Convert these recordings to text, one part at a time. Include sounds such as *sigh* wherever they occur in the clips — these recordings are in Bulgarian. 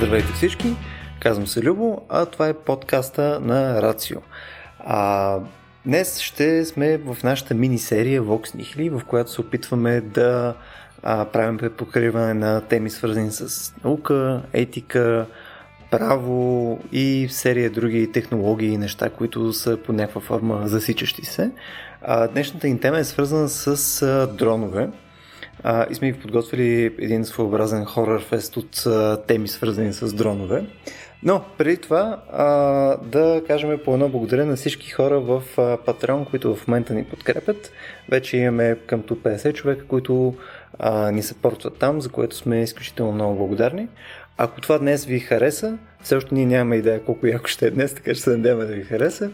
Здравейте всички, казвам се Любо, а това е подкаста на Рацио. А, днес ще сме в нашата мини-серия Vox Nihili, в която се опитваме да а, правим препокриване на теми свързани с наука, етика, право и серия други технологии и неща, които са по някаква форма засичащи се. А, днешната ни тема е свързана с а, дронове а, и сме ви подготвили един своеобразен хорър фест от а, теми свързани с дронове. Но преди това а, да кажем по едно благодаря на всички хора в а, Patreon, които в момента ни подкрепят. Вече имаме към 50 човека, които а, ни съпортват там, за което сме изключително много благодарни. Ако това днес ви хареса, все още ние нямаме идея колко яко ще е днес, така че се надяваме да ви хареса,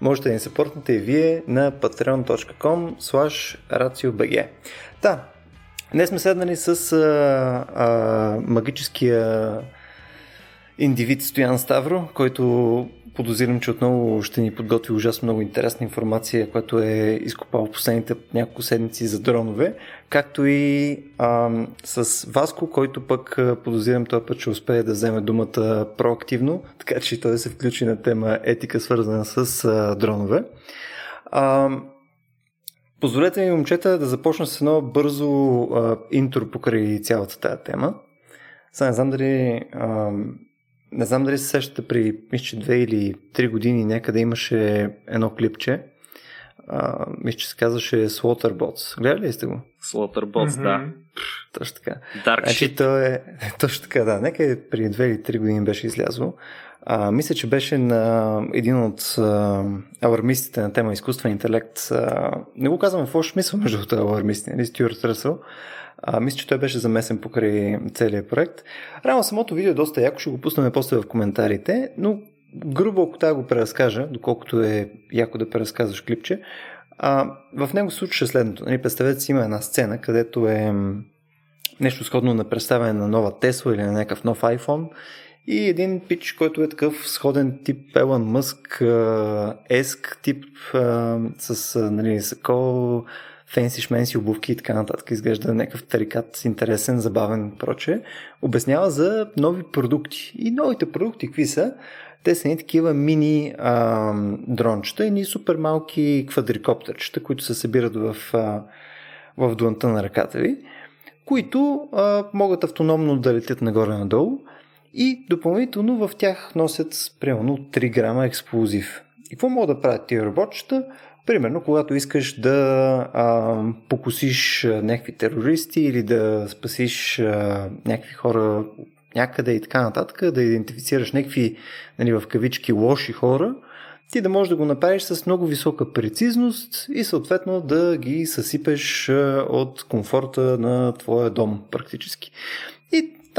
можете да ни съпортнете и вие на patreon.com slash raciobg. Да, днес сме седнали с а, а, магическия индивид Стоян Ставро, който подозирам, че отново ще ни подготви ужасно много интересна информация, която е изкопал последните няколко седмици за дронове, както и а, с Васко, който пък подозирам този път ще успее да вземе думата проактивно, така че той да се включи на тема етика, свързана с а, дронове. А, позволете ми, момчета, да започна с едно бързо а, интро покрай цялата тази тема. Сега не знам дали а, не знам дали се сещате при, мисля, че две или три години някъде имаше едно клипче. А, мисля, че се казваше Slaughterbots. Гледали ли сте го? Slaughterbots, mm-hmm. да. Точно така. Dark значи, shit. То е, *laughs* точно така, да. Нека при две или три години беше излязло. А, мисля, че беше на един от а, алармистите на тема изкуствен интелект. А, не го казвам в лош смисъл между това алармисти, нали, Стюарт Ръсъл. А, мисля, че той беше замесен покрай целият проект. Рано самото видео е доста яко, ще го пуснем после в коментарите, но грубо, ако да го преразкажа, доколкото е яко да преразказваш клипче, а, в него случва следното. Нали, представете си има една сцена, където е нещо сходно на представяне на нова Тесла или на някакъв нов iPhone и един пич, който е такъв сходен тип Елън Мъск, еск тип с нали, сако, фенси шменси обувки и така нататък. Изглежда някакъв тарикат, интересен, забавен, проче. Обяснява за нови продукти. И новите продукти какви са? Те са ни такива мини а, дрончета ни супер малки квадрикоптерчета, които се събират в, а, в на ръката ви, които а, могат автономно да летят нагоре-надолу и допълнително в тях носят примерно 3 грама експлозив. И какво могат да правят тия работчета? Примерно, когато искаш да а, покусиш някакви терористи или да спасиш а, някакви хора някъде и така нататък, да идентифицираш някакви, нали, в кавички, лоши хора, ти да можеш да го направиш с много висока прецизност и съответно да ги съсипеш от комфорта на твоя дом практически.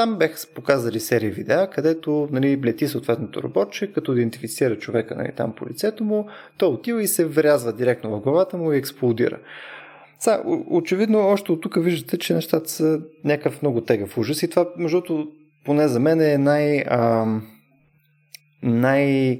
Там беха показали серия видеа, където нали, лети съответното работче, като идентифицира човека нали, там по лицето му, той отива и се врязва директно в главата му и експлодира. Са, очевидно, още от тук виждате, че нещата са някакъв много тегав ужас и това, между другото, поне за мен е най... А, най...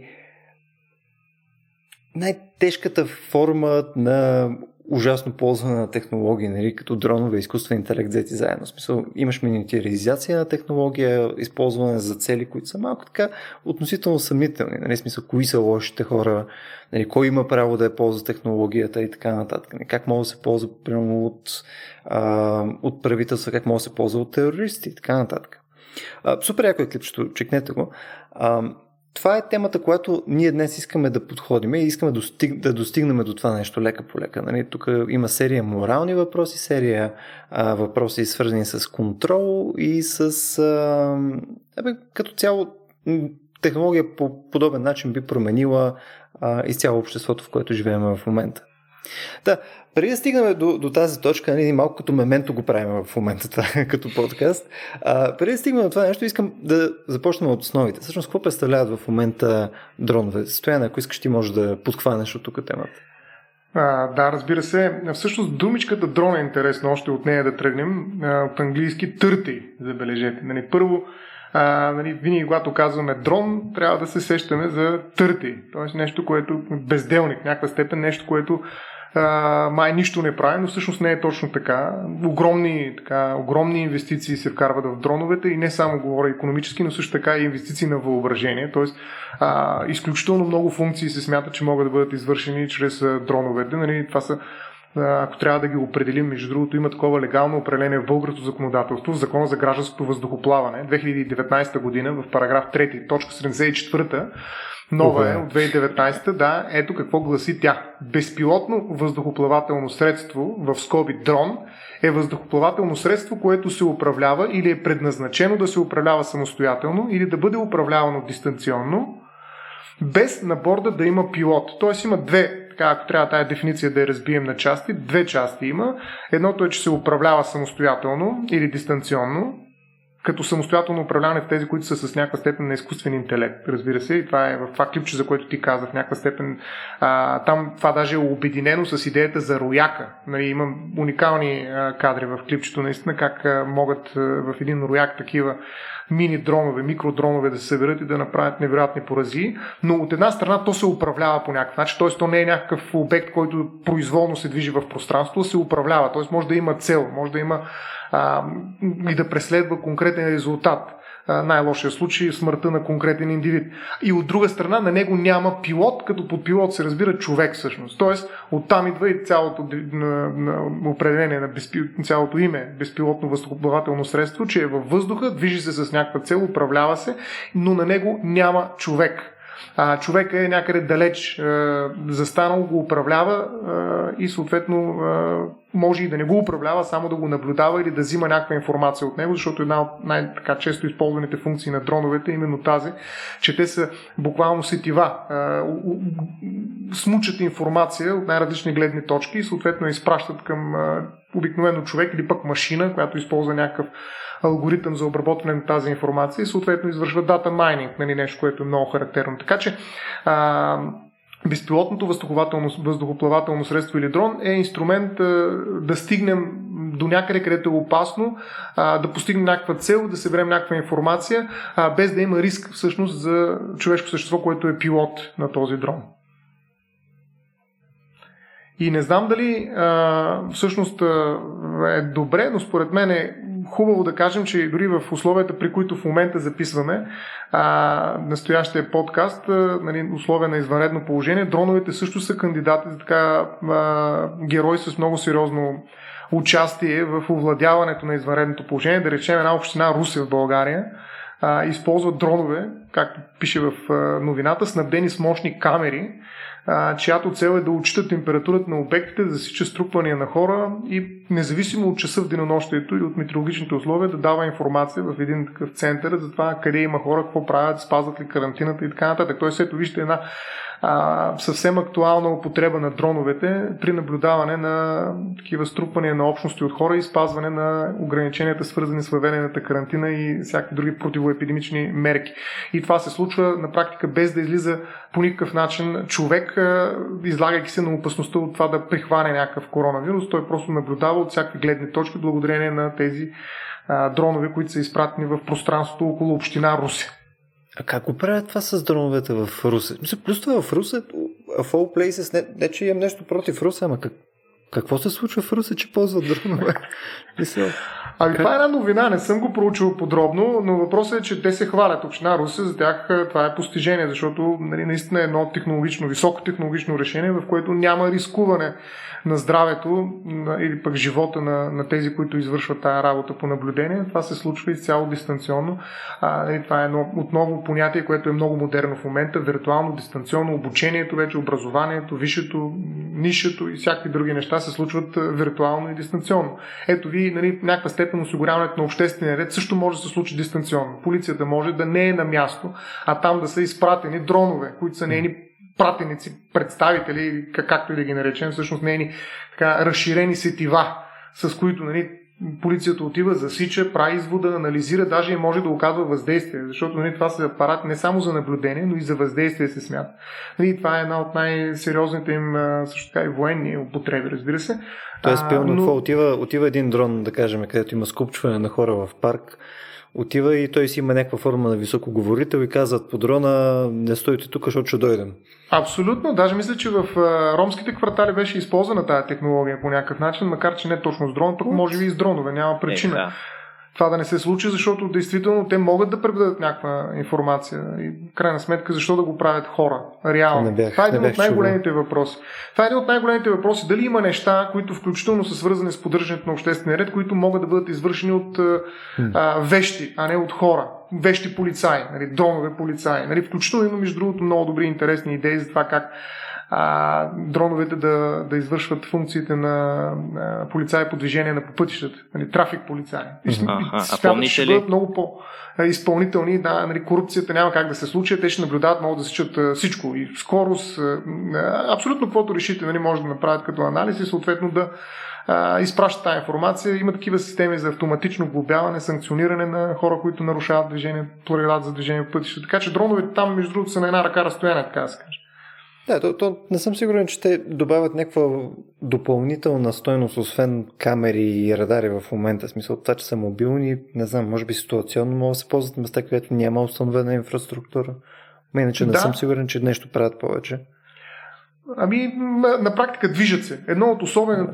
най-тежката форма на ужасно ползване на технологии, нали, като дронове, изкуствен интелект, взети заедно. В смисъл, имаш миниатюризация на технология, използване за цели, които са малко така относително съмнителни. Нали, смисъл, кои са лошите хора, нали, кой има право да я ползва технологията и така нататък. Нали, как може да се ползва, примерно, от, а, от правителства, как може да се ползва от терористи и така нататък. А, супер яко е клипчето, чекнете го. А, това е темата, която ние днес искаме да подходим и искаме достиг, да достигнем до това нещо лека по лека. Нали? Тук има серия морални въпроси, серия а, въпроси свързани с контрол и с... А, абе, като цяло технология по подобен начин би променила а, изцяло обществото, в което живеем в момента. Да, преди да стигнем до, до тази точка, нали, малко като мементо го правим в момента това, *laughs* като подкаст, а, преди да стигнем до това нещо, искам да започнем от основите. Всъщност, какво представляват в момента дронове? Стояне, ако искаш, ти можеш да подхванеш от тук темата. А, да, разбира се. Всъщност думичката дрон е интересна, още от нея да тръгнем. А, от английски търти, забележете. Нали, първо, а, нали, винаги когато казваме дрон, трябва да се сещаме за търти, т.е. нещо, което безделник, в някаква степен нещо, което а, май нищо не прави, но всъщност не е точно така. Огромни, така. огромни инвестиции се вкарват в дроновете и не само говоря економически, но също така и инвестиции на въображение. Тоест, а, изключително много функции се смята, че могат да бъдат извършени чрез дроновете. Нали, това са ако трябва да ги определим, между другото, има такова легално определение в българското законодателство, в Закона за гражданското въздухоплаване, 2019 година, в параграф 3, точка 74, Нова е от 2019, да. Ето какво гласи тя. Безпилотно въздухоплавателно средство, в скоби дрон, е въздухоплавателно средство, което се управлява или е предназначено да се управлява самостоятелно или да бъде управлявано дистанционно, без на борда да има пилот. Тоест има две, така ако трябва тази дефиниция да я разбием на части, две части има. Едното е, че се управлява самостоятелно или дистанционно, като самостоятелно управляване в тези, които са с някаква степен на изкуствен интелект. Разбира се, и това е в това клипче, за което ти каза, в някаква степен. А, там това даже е обединено с идеята за рояка. Нали, имам уникални а, кадри в клипчето, наистина, как а, могат а, в един рояк такива мини дронове, микродронове да се съберат и да направят невероятни порази, но от една страна то се управлява по някакъв начин, т.е. то не е някакъв обект, който произволно се движи в пространство, се управлява, т.е. може да има цел, може да има а, и да преследва конкретен резултат. Най-лошия случай е смъртта на конкретен индивид. И от друга страна на него няма пилот, като под пилот се разбира човек всъщност. Тоест оттам идва и цялото определение на безпил... цялото име безпилотно въздухоплавателно средство, че е във въздуха, движи се с някаква цел, управлява се, но на него няма човек а, човека е някъде далеч а, застанал, го управлява а, и съответно а, може и да не го управлява, само да го наблюдава или да взима някаква информация от него, защото една от най-така често използваните функции на дроновете е именно тази, че те са буквално сетива. А, смучат информация от най-различни гледни точки и съответно изпращат към а, обикновено човек или пък машина, която използва някакъв алгоритъм за обработване на тази информация и съответно извършва дата майнинг, нали, нещо, което е много характерно. Така че а, безпилотното въздухоплавателно средство или дрон е инструмент а, да стигнем до някъде, където е опасно, а, да постигнем някаква цел, да съберем някаква информация, а, без да има риск всъщност за човешко същество, което е пилот на този дрон. И не знам дали а, всъщност е добре, но според мен е хубаво да кажем, че дори в условията, при които в момента записваме а, настоящия подкаст, а, нали, условия на извънредно положение, дроновете също са кандидати за така а, герои с много сериозно участие в овладяването на извънредното положение. Да речем една община Русе в България а, използват дронове, както пише в новината, снабдени с мощни камери, а, чиято цел е да отчита температурата на обектите, да засича струпвания на хора и независимо от часа в денонощието или от метеорологичните условия да дава информация в един такъв център за това къде има хора, какво правят, спазват ли карантината и така нататък. Тоест, ето вижте една а, съвсем актуална употреба на дроновете при наблюдаване на такива струпвания на общности от хора и спазване на ограниченията, свързани с въведената карантина и всякакви други противоепидемични мерки. И това се случва на практика без да излиза по никакъв начин човек, излагайки се на опасността от това да прихване някакъв коронавирус. Той просто наблюдава от всякакви гледни точки благодарение на тези дронове, които са изпратени в пространството около община Руси. А как го правят това с дроновете в Русе? Мисля, плюс това в Русе, в All Places, не, не че имам нещо против Русе, ама как, какво се случва в Русе, че ползват дронове? *laughs* Ами това е една новина, не съм го проучил подробно, но въпросът е, че те се хвалят. Община Русе, за тях това е постижение, защото нали, наистина е едно технологично, високо технологично решение, в което няма рискуване на здравето или пък живота на, на тези, които извършват тази работа по наблюдение. Това се случва изцяло дистанционно. А, нали, това е едно отново понятие, което е много модерно в момента. Виртуално, дистанционно обучението, вече образованието, висшето, нишето и всякакви други неща се случват виртуално и дистанционно. Ето ви, нали, някаква степен осигуряването на обществения ред също може да се случи дистанционно. Полицията може да не е на място, а там да са изпратени дронове, които са нейни пратеници, представители, както и да ги наречем, всъщност нейни така, разширени сетива, с които нали, полицията отива, засича, прави извода, анализира, даже и може да оказва въздействие, защото нали, това са апарати не само за наблюдение, но и за въздействие се смята. Нали, това е една от най-сериозните им също така и военни употреби, разбира се. Тоест, пълно, но... отива, отива един дрон, да кажем, където има скупчване на хора в парк, отива и той си има някаква форма на високоговорител и казват по дрона не стойте тук, защото ще дойдем. Абсолютно. Даже мисля, че в ромските квартали беше използвана тази технология по някакъв начин, макар че не точно с дрон, тук може би и с дронове, няма причина. Е, да това да не се случи, защото действително те могат да предадат някаква информация. И в крайна сметка, защо да го правят хора? Реално. бях, това е един от най-големите чува. въпроси. Това е един от най-големите въпроси. Дали има неща, които включително са свързани с поддържането на обществения ред, които могат да бъдат извършени от а, вещи, а не от хора. Вещи полицаи, нали, дронове полицаи. Нали. Включително има, между другото, много добри интересни идеи за това как а, дроновете да, да извършват функциите на а, полицаи по движение на пътищата, нали, трафик полицаи. Че ще бъдат много по-изпълнителни. Да, нали, корупцията няма как да се случи, те ще наблюдават, могат да сечат всичко. И скорост, абсолютно каквото решите, нали, може да направят като анализ и съответно да а, изпращат тази информация. Има такива системи за автоматично глобяване, санкциониране на хора, които нарушават движение, правилата за движение по пътища. Така че дроновете там, между другото, са на една ръка разстояние, така да се каже. Да, то, то не съм сигурен, че те добавят някаква допълнителна стойност, освен камери и радари в момента. Смисъл това, че са мобилни, не знам, може би ситуационно могат да се ползват места, където няма установена инфраструктура. Ме иначе не да. съм сигурен, че нещо правят повече. Ами, на, на практика движат се. Едно от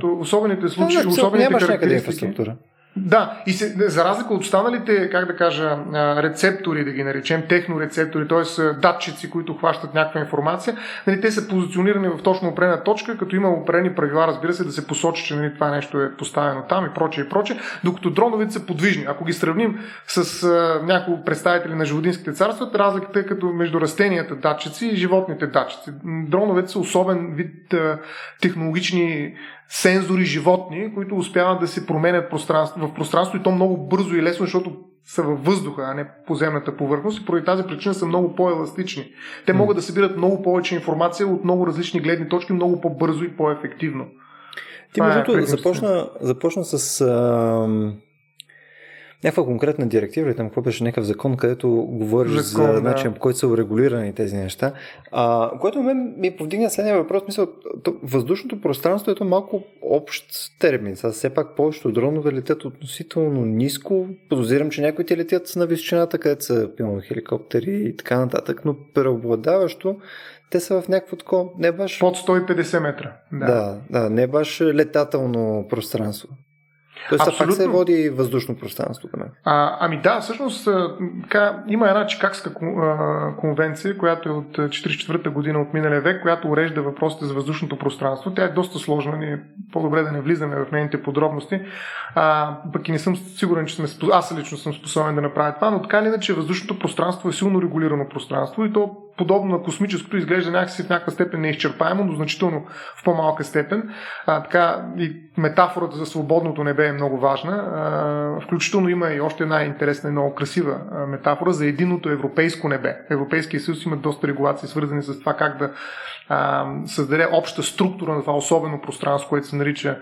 особените случаи, да, особените характеристики. инфраструктура. Да, и се, за разлика от останалите, как да кажа, рецептори, да ги наречем, технорецептори, т.е. датчици, които хващат някаква информация, нали, те са позиционирани в точно определена точка, като има определени правила, разбира се, да се посочи, че нали, това нещо е поставено там и прочее и прочее, докато дроновете са подвижни. Ако ги сравним с а, някои представители на животинските царства, разликата е като между растенията датчици и животните датчици. Дроновете са особен вид а, технологични сензори животни, които успяват да се променят пространство, в пространство и то много бързо и лесно, защото са във въздуха, а не по земната повърхност и поради тази причина са много по-еластични. Те могат да събират много повече информация от много различни гледни точки, много по-бързо и по-ефективно. Ти, между е започна, започна с а, някаква конкретна директива или там какво беше някакъв закон, където говориш закон, за да. начин, по който са урегулирани тези неща. А, което мен ми повдигна следния въпрос. Мисля, въздушното пространство е то малко общ термин. Сега все пак повечето дронове летят относително ниско. Подозирам, че някои те летят на височината, където са пилно хеликоптери и така нататък, но преобладаващо те са в някакво такова, не баш... Под 150 метра. Да, да, да не баш летателно пространство. Тоест, Абсолютно. пак се води въздушно пространство А, ами да, всъщност така, има една Чикагска конвенция, която е от 44-та година от миналия век, която урежда въпросите за въздушното пространство. Тя е доста сложна, ние по-добре да не влизаме в нейните подробности. А, пък и не съм сигурен, че сме, аз лично съм способен да направя това, но така или иначе въздушното пространство е силно регулирано пространство и то подобно на космическото, изглежда някакси в някаква степен неизчерпаемо, но значително в по-малка степен. А, така и метафората за свободното небе е много важна. А, включително има и още една интересна и много красива метафора за единното европейско небе. Европейския съюз има доста регулации, свързани с това как да а, създаде обща структура на това особено пространство, което се нарича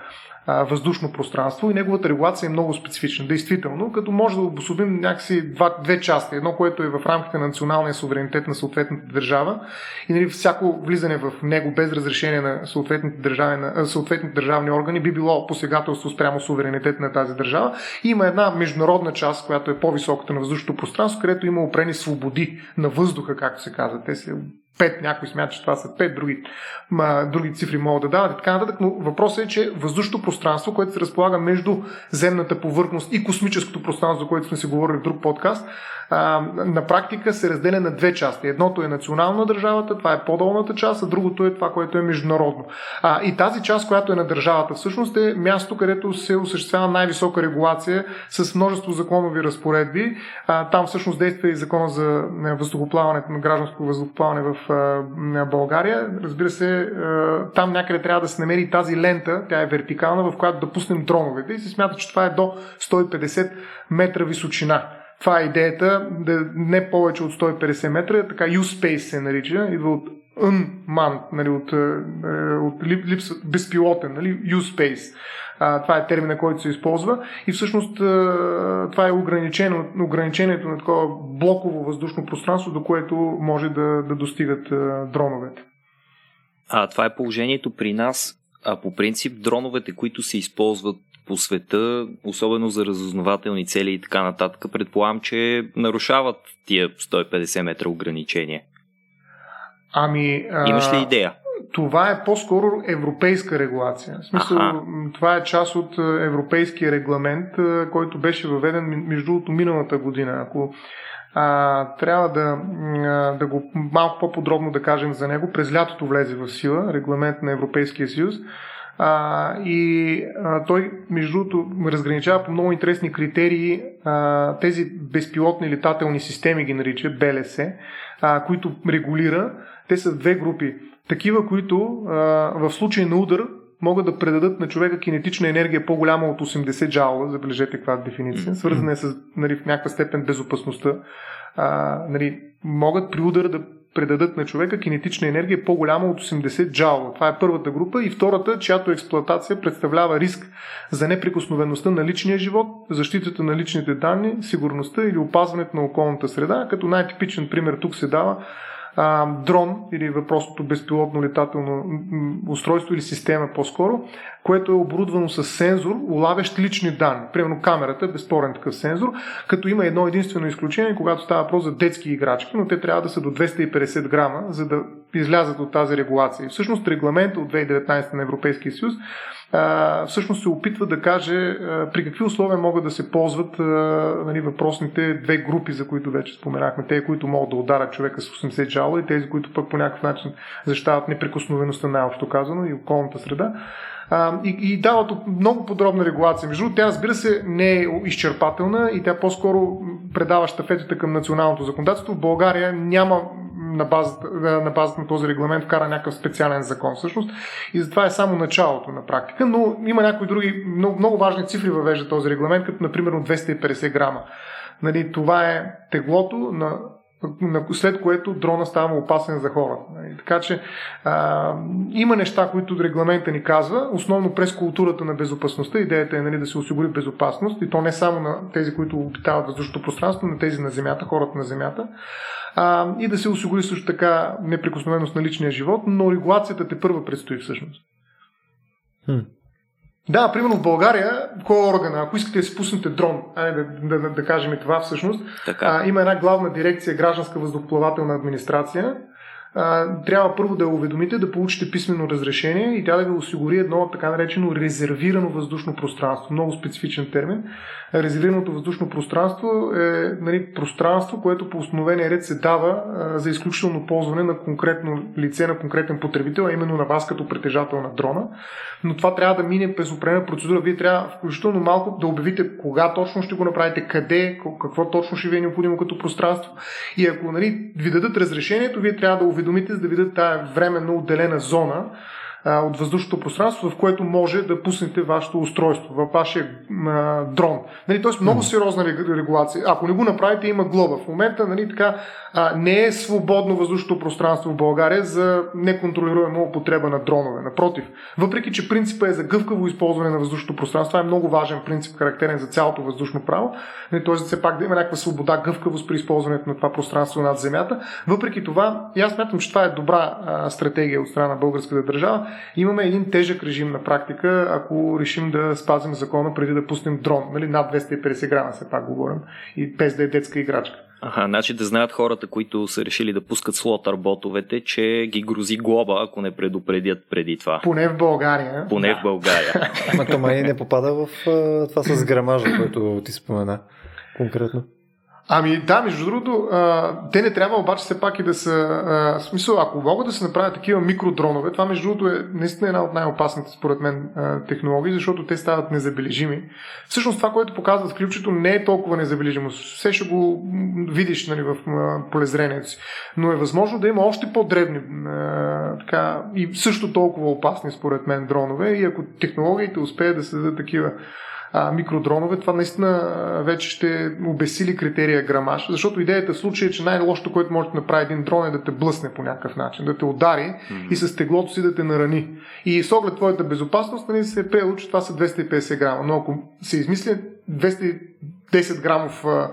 въздушно пространство и неговата регулация е много специфична. Действително, като може да обособим някакси два, две части. Едно, което е в рамките на националния суверенитет на съответната държава и нали, всяко влизане в него без разрешение на съответните, държави, на, съответните държавни органи би било посегателство спрямо суверенитет на тази държава. И има една международна част, която е по-високата на въздушното пространство, където има опрени свободи на въздуха, както се казва. Те се Пет, някои смятат, че това са пет, други, ма, други цифри могат да дават и така нататък, но въпросът е, че въздушното пространство, което се разполага между земната повърхност и космическото пространство, за което сме си говорили в друг подкаст, на практика се разделя на две части. Едното е национална държавата, това е по-долната част, а другото е това, което е международно. А, и тази част, която е на държавата, всъщност е място, където се осъществява най-висока регулация с множество законови разпоредби. А, там всъщност действа и закона за въздухоплаването, на гражданско въздухоплаване в а, България. Разбира се, а, там някъде трябва да се намери тази лента, тя е вертикална, в която да пуснем дроновете и се смята, че това е до 150 метра височина. Това е идеята, да не повече от 150 метра, така U-Space се нарича, идва от unmanned, нали, от, е, от липс, безпилотен, нали, U-Space. А, това е термина, който се използва. И всъщност това е ограничено, ограничението на такова блоково въздушно пространство, до което може да, да достигат дроновете. А това е положението при нас. А по принцип, дроновете, които се използват по света, особено за разузнавателни цели и така нататък, предполагам, че нарушават тия 150 метра ограничения. Ами. А... Имаш ли идея? Това е по-скоро европейска регулация. В смисъл, Аха. това е част от европейския регламент, който беше въведен между другото миналата година. Ако а, трябва да, да го малко по-подробно да кажем за него. През лятото влезе в сила регламент на Европейския съюз. А, и а, той, между другото, разграничава по много интересни критерии а, тези безпилотни летателни системи, ги нарича БЛС, а, които регулира. Те са две групи. Такива, които а, в случай на удар могат да предадат на човека кинетична енергия по-голяма от 80 джаула, забележете каква дефиниция, свързана е с нали, в някаква степен безопасността. А, нали, могат при удар да предадат на човека кинетична енергия по-голяма от 80 джаула. Това е първата група. И втората, чиято експлоатация представлява риск за неприкосновеността на личния живот, защитата на личните данни, сигурността или опазването на околната среда. Като най-типичен пример тук се дава а, дрон или въпросното безпилотно летателно устройство или система по-скоро, което е оборудвано с сензор, улавящ лични данни. Примерно камерата, безспорен такъв сензор, като има едно единствено изключение, когато става въпрос за детски играчки, но те трябва да са до 250 грама, за да излязат от тази регулация. И всъщност регламента от 2019 на Европейския съюз всъщност се опитва да каже при какви условия могат да се ползват нали, въпросните две групи, за които вече споменахме. Те, които могат да ударят човека с 80 джала и тези, които пък по някакъв начин защитават неприкосновеността най-общо казано и околната среда и, и дават много подробна регулация. Между другото, тя разбира се не е изчерпателна и тя по-скоро предава щафетите към националното законодателство. В България няма на базата, на базата на този регламент вкара някакъв специален закон всъщност и затова е само началото на практика, но има някои други много, много важни цифри въвежда този регламент, като например 250 грама. Нали, това е теглото на след което дрона става опасен за. Нали, така че а, има неща, които регламента ни казва, основно през културата на безопасността. Идеята е нали, да се осигури безопасност и то не само на тези, които обитават въздушното пространство, на тези на Земята, хората на Земята. А, и да се осигури също така неприкосновеност на личния живот, но регулацията те първа предстои всъщност. Хм. Да, примерно в България, кой е органа? Ако искате да си пуснете дрон, айде да, да, да, да кажем и това всъщност, така. А, има една главна дирекция гражданска въздухоплавателна администрация, трябва първо да я уведомите, да получите писмено разрешение и тя да ви осигури едно така наречено резервирано въздушно пространство. Много специфичен термин. Резервираното въздушно пространство е нали, пространство, което по основения ред се дава а, за изключително ползване на конкретно лице, на конкретен потребител, а именно на вас като притежател на дрона. Но това трябва да мине през определена процедура. Вие трябва включително малко да обявите кога точно ще го направите, къде, какво точно ще ви е необходимо като пространство. И ако нали, ви дадат разрешението, вие трябва да уведомите, за да видят тази временно отделена зона, а, от въздушното пространство, в което може да пуснете вашето устройство, във вашия а, дрон. Нали, Тоест много сериозна регулация. Ако не го направите, има глоба. В момента нали, така, а, не е свободно въздушното пространство в България за неконтролируема употреба на дронове. Напротив, въпреки че принципът е за гъвкаво използване на въздушното пространство, това е много важен принцип, характерен за цялото въздушно право, нали, т.е. все пак да има някаква свобода, гъвкавост при използването на това пространство над Земята. Въпреки това, и аз смятам, че това е добра а, стратегия от страна на българската държава. Имаме един тежък режим на практика, ако решим да спазим закона преди да пуснем дрон, нали, над 250 грама, все пак говорим, и без да е детска играчка. Ага, значи да знаят хората, които са решили да пускат слотър ботовете, че ги грози глоба, ако не предупредят преди това. Поне в България. Поне да. в България. *laughs* Ама то май не попада в това с грамажа, което ти спомена конкретно. Ами да, между другото, те не трябва обаче все пак и да са... Смисъл, ако могат да се направят такива микродронове, това между другото е наистина една от най-опасните според мен технологии, защото те стават незабележими. Всъщност това, което показват ключето, не е толкова незабележимо. Все ще го видиш нали, в полезрението си. Но е възможно да има още по-дребни така, и също толкова опасни според мен дронове и ако технологиите успеят да създадат такива а, микродронове, това наистина вече ще обесили критерия грамаж, защото идеята в случая е, че най-лошото, което може да направи един дрон е да те блъсне по някакъв начин, да те удари mm-hmm. и с теглото си да те нарани. И с оглед твоята безопасност нали, се е приело, че това са 250 грама. Но ако се измисли 210 грамов а,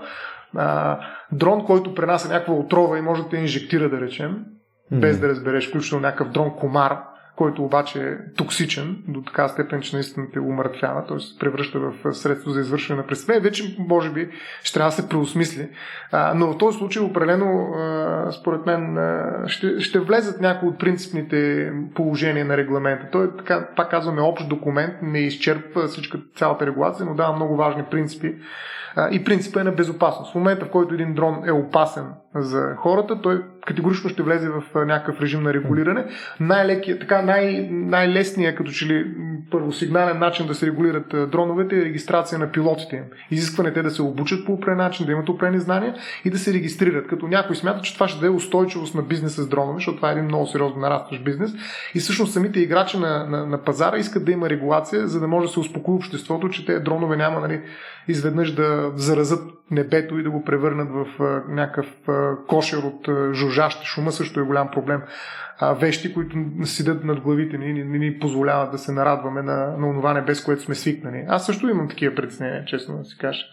а, дрон, който пренася някаква отрова и може да те инжектира, да речем, mm-hmm. без да разбереш, включително някакъв дрон комар, който обаче е токсичен до така степен, че наистина те умъртвява, т.е. се превръща в средство за извършване на престъпление, вече може би ще трябва да се преосмисли. Но в този случай определено, според мен, ще, ще влезат някои от принципните положения на регламента. Той е, така, пак казваме, общ документ, не изчерпва всичка цялата регулация, но дава много важни принципи, и принципа е на безопасност. В момента, в който един дрон е опасен за хората, той категорично ще влезе в някакъв режим на регулиране. Най-лекият, така най- най-лесният, като че ли първо сигнален начин да се регулират дроновете е регистрация на пилотите им. Изискване те да се обучат по упрен начин, да имат упрени знания и да се регистрират. Като някой смята, че това ще даде устойчивост на бизнеса с дронове, защото това е един много сериозно нарастващ бизнес. И всъщност самите играчи на, на, на пазара искат да има регулация, за да може да се успокои обществото, че те дронове няма нали, изведнъж да заразат небето и да го превърнат в а, някакъв а, кошер от а, жужжащи шума, също е голям проблем. А, вещи, които седят над главите ни, не ни, ни позволяват да се нарадваме на, на това небе, което сме свикнали. Аз също имам такива притеснения, честно да си кажа.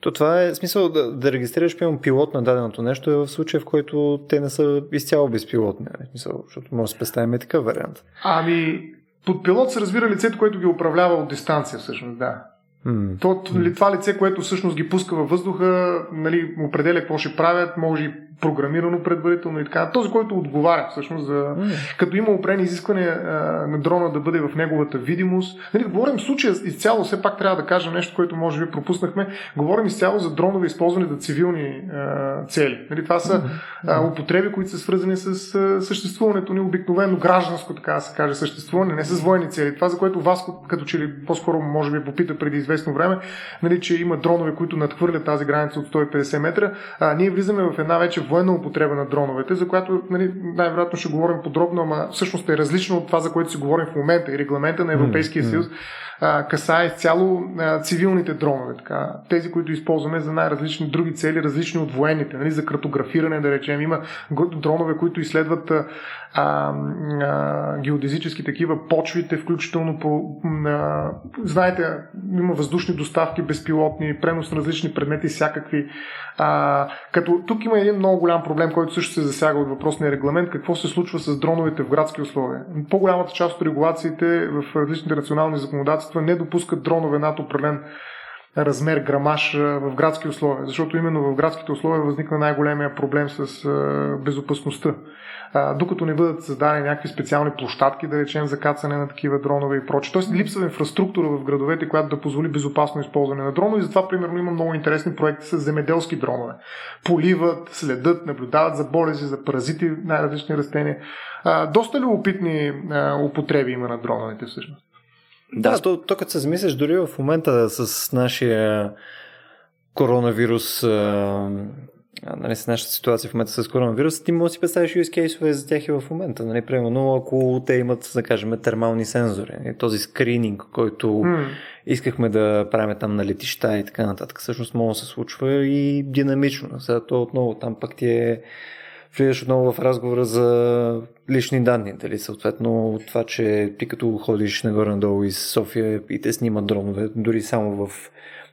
То това е смисъл да, да регистрираш пилон пилот на даденото нещо е в случай, в който те не са изцяло безпилотни. Нали? Смисъл, защото може да представим и такъв вариант. Ами, под пилот се разбира лицето, което ги управлява от дистанция, всъщност, да. Mm. То, това лице, което всъщност ги пуска във въздуха, нали, определя какво ще правят, може и програмирано предварително и така. Този, който отговаря всъщност за... Mm. Като има опрени изисквания на дрона да бъде в неговата видимост. Нали, говорим в случая изцяло, все пак трябва да кажем нещо, което може би пропуснахме. Говорим изцяло за дронове, използвани за цивилни а, цели. Нали, това са а, употреби, които са свързани с а, съществуването ни обикновено гражданско, така да се каже, съществуване, не с военни цели. Това, за което вас като че ли по-скоро може би попита преди известно време, нали, че има дронове, които надхвърлят тази граница от 150 метра. А, ние влизаме в една вече военна употреба на дроновете, за която нали, най-вероятно ще говорим подробно, ама всъщност е различно от това, за което си говорим в момента и регламента на Европейския съюз а, касае изцяло а, цивилните дронове. Така. Тези, които използваме за най-различни други цели, различни от военните, нали, за картографиране, да речем. Има дронове, които изследват а, а, геодезически такива почвите, включително по. А, знаете, има въздушни доставки, безпилотни, пренос на различни предмети, всякакви. А, като тук има един много голям проблем, който също се засяга от въпросния регламент. Какво се случва с дроновете в градски условия? По-голямата част от регулациите в различните национални законодателства не допускат дронове над определен размер, грамаж в градски условия, защото именно в градските условия възниква най-големия проблем с безопасността докато не бъдат създадени някакви специални площадки, да речем, за кацане на такива дронове и прочее. Тоест липсва инфраструктура в градовете, която да позволи безопасно използване на дронове. И затова, примерно, има много интересни проекти с земеделски дронове. Поливат, следят, наблюдават за болести, за паразити, най-различни растения. Доста любопитни употреби има на дроновете всъщност. Да, да то, то като се замислиш дори в момента с нашия коронавирус нали, с нашата ситуация в момента с коронавирус, ти може да си представиш use case за тях и в момента. Нали, примерно, ако те имат, да кажем, термални сензори, нали, този скрининг, който mm. искахме да правим там на летища и така нататък, всъщност може да се случва и динамично. Сега то отново там пък ти е влизаш отново в разговора за лични данни. Дали съответно това, че ти като ходиш нагоре-надолу из София и те снимат дронове, дори само в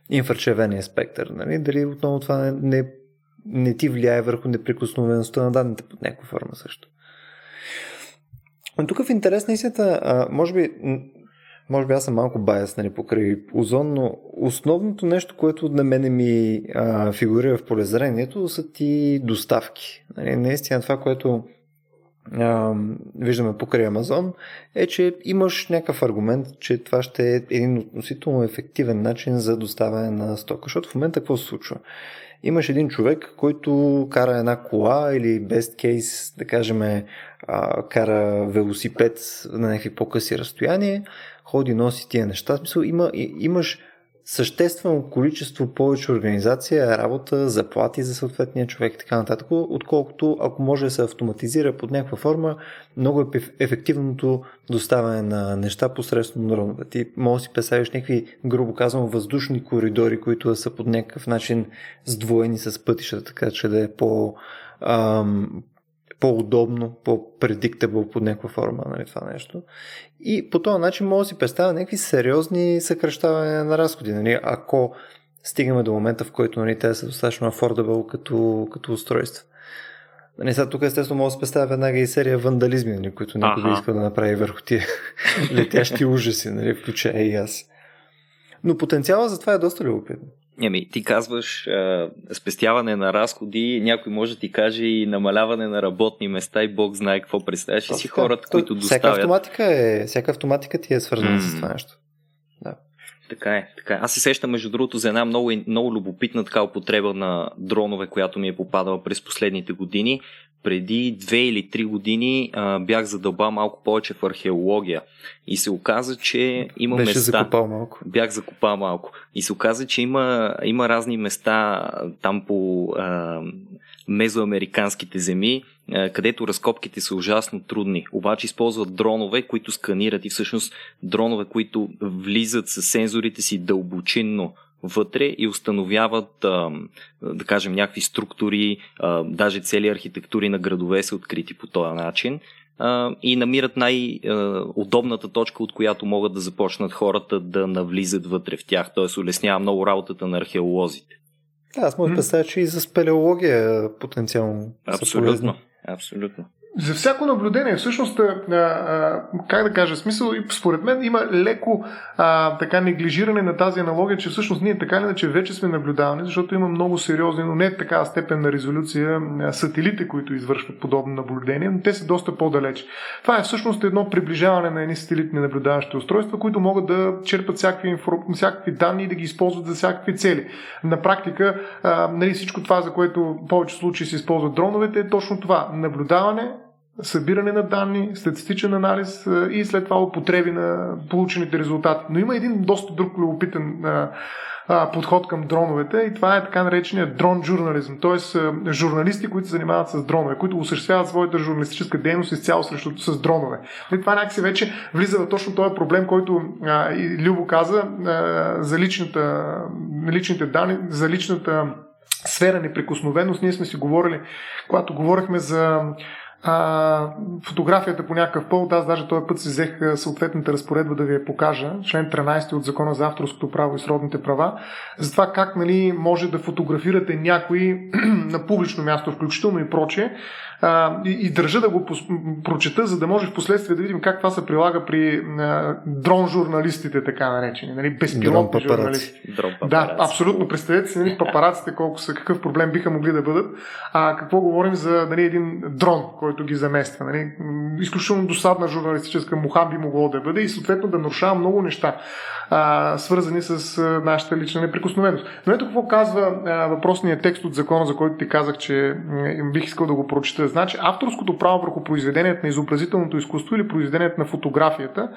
инфрачервения спектър, нали? дали отново това не не ти влияе върху неприкосновеността на данните под някаква форма също. Но тук в интерес на истината, може би, може би аз съм малко баяс нали, покрай озон, но основното нещо, което на мене ми а, фигурира в полезрението, са ти доставки. Нали, наистина това, което виждаме покрай Амазон, е, че имаш някакъв аргумент, че това ще е един относително ефективен начин за доставяне на стока. Защото в момента какво се случва? имаш един човек, който кара една кола или best case, да кажем, кара велосипед на някакви по-къси разстояния, ходи, носи тия неща. В смисъл, има, имаш съществено количество повече организация, работа, заплати за съответния човек и така нататък, отколкото ако може да се автоматизира под някаква форма много е ефективното доставяне на неща посредством дронове. Ти може да си представиш някакви, грубо казвам, въздушни коридори, които са под някакъв начин сдвоени с пътища, така че да е по, ам, по-удобно, по-предиктабъл под някаква форма нали, това нещо. И по този начин мога да си представя някакви сериозни съкръщавания на разходи. Нали, ако стигаме до момента, в който нали, те са достатъчно affordable като, като устройства. Нали, сега тук естествено мога да спестя веднага и серия вандализми, нали, които някой би искал да направи върху тия *laughs* летящи ужаси, нали, включая и аз. Но потенциала за това е доста любопитно. Еми, ти казваш а, спестяване на разходи, някой може да ти каже и намаляване на работни места и Бог знае какво представяш и си хората, То, които доставят. Всяка автоматика, е, всяка автоматика ти е свързана mm. с това нещо. Да. Така е, така е. Аз се сещам, между другото, за една много, много любопитна така употреба на дронове, която ми е попадала през последните години преди две или три години а, бях задълбал малко повече в археология и се оказа, че има Беше места... закопал малко. Бях закопал малко. И се оказа, че има, има разни места там по а, мезоамериканските земи, а, където разкопките са ужасно трудни. Обаче използват дронове, които сканират и всъщност дронове, които влизат с сензорите си дълбочинно вътре и установяват, да кажем, някакви структури, даже цели архитектури на градове са открити по този начин и намират най-удобната точка, от която могат да започнат хората да навлизат вътре в тях. Т.е. улеснява много работата на археолозите. Да, аз мога да представя, че и за спелеология потенциално Абсолютно. Абсолютно за всяко наблюдение, всъщност, а, а, как да кажа, смисъл, според мен има леко а, така неглижиране на тази аналогия, че всъщност ние така или иначе вече сме наблюдавани, защото има много сериозни, но не в такава степен на резолюция сателите, които извършват подобно наблюдение, но те са доста по-далеч. Това е всъщност едно приближаване на едни сателитни наблюдаващи устройства, които могат да черпат всякакви, инфор... всякакви данни и да ги използват за всякакви цели. На практика, а, нали, всичко това, за което в повече случаи се използват дроновете, е точно това. Наблюдаване, събиране на данни, статистичен анализ и след това употреби на получените резултати. Но има един доста друг любопитен подход към дроновете и това е така наречения дрон журнализъм, т.е. журналисти, които се занимават с дронове, които осъществяват своята журналистическа дейност изцяло срещу с дронове. И това някакси вече влиза в точно този проблем, който а, и Любо каза а, за личната, личните данни, за личната сфера неприкосновеност. Ние сме си говорили, когато говорихме за а, фотографията по някакъв повод, аз даже този път си взех съответната разпоредба да ви я покажа, член 13 от Закона за авторското право и сродните права, за това как нали, може да фотографирате някой *clears throat* на публично място, включително и прочее, а, и, и държа да го прочета, за да може в последствие да видим как това се прилага при а, дрон журналистите, така наречени, нали, безпилотни журналисти. Дрон да, абсолютно. Представете си, нали, папараците колко са, какъв проблем биха могли да бъдат. А какво говорим за нали, един дрон, който ги замества. Нали? Изключително досадна журналистическа муха би могло да бъде и съответно да нарушава много неща, свързани с нашата лична неприкосновеност. Но ето какво казва а, въпросният текст от закона, за който ти казах, че бих искал да го прочита. Значи, авторското право върху произведението на изобразителното изкуство или произведението на фотографията,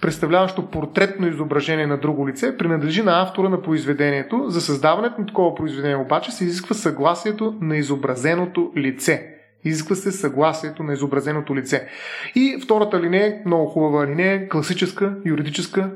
представляващо портретно изображение на друго лице, принадлежи на автора на произведението. За създаването на такова произведение обаче се изисква съгласието на изобразеното лице. Изисква се съгласието на изобразеното лице. И втората линия, много хубава линия, класическа, юридическа,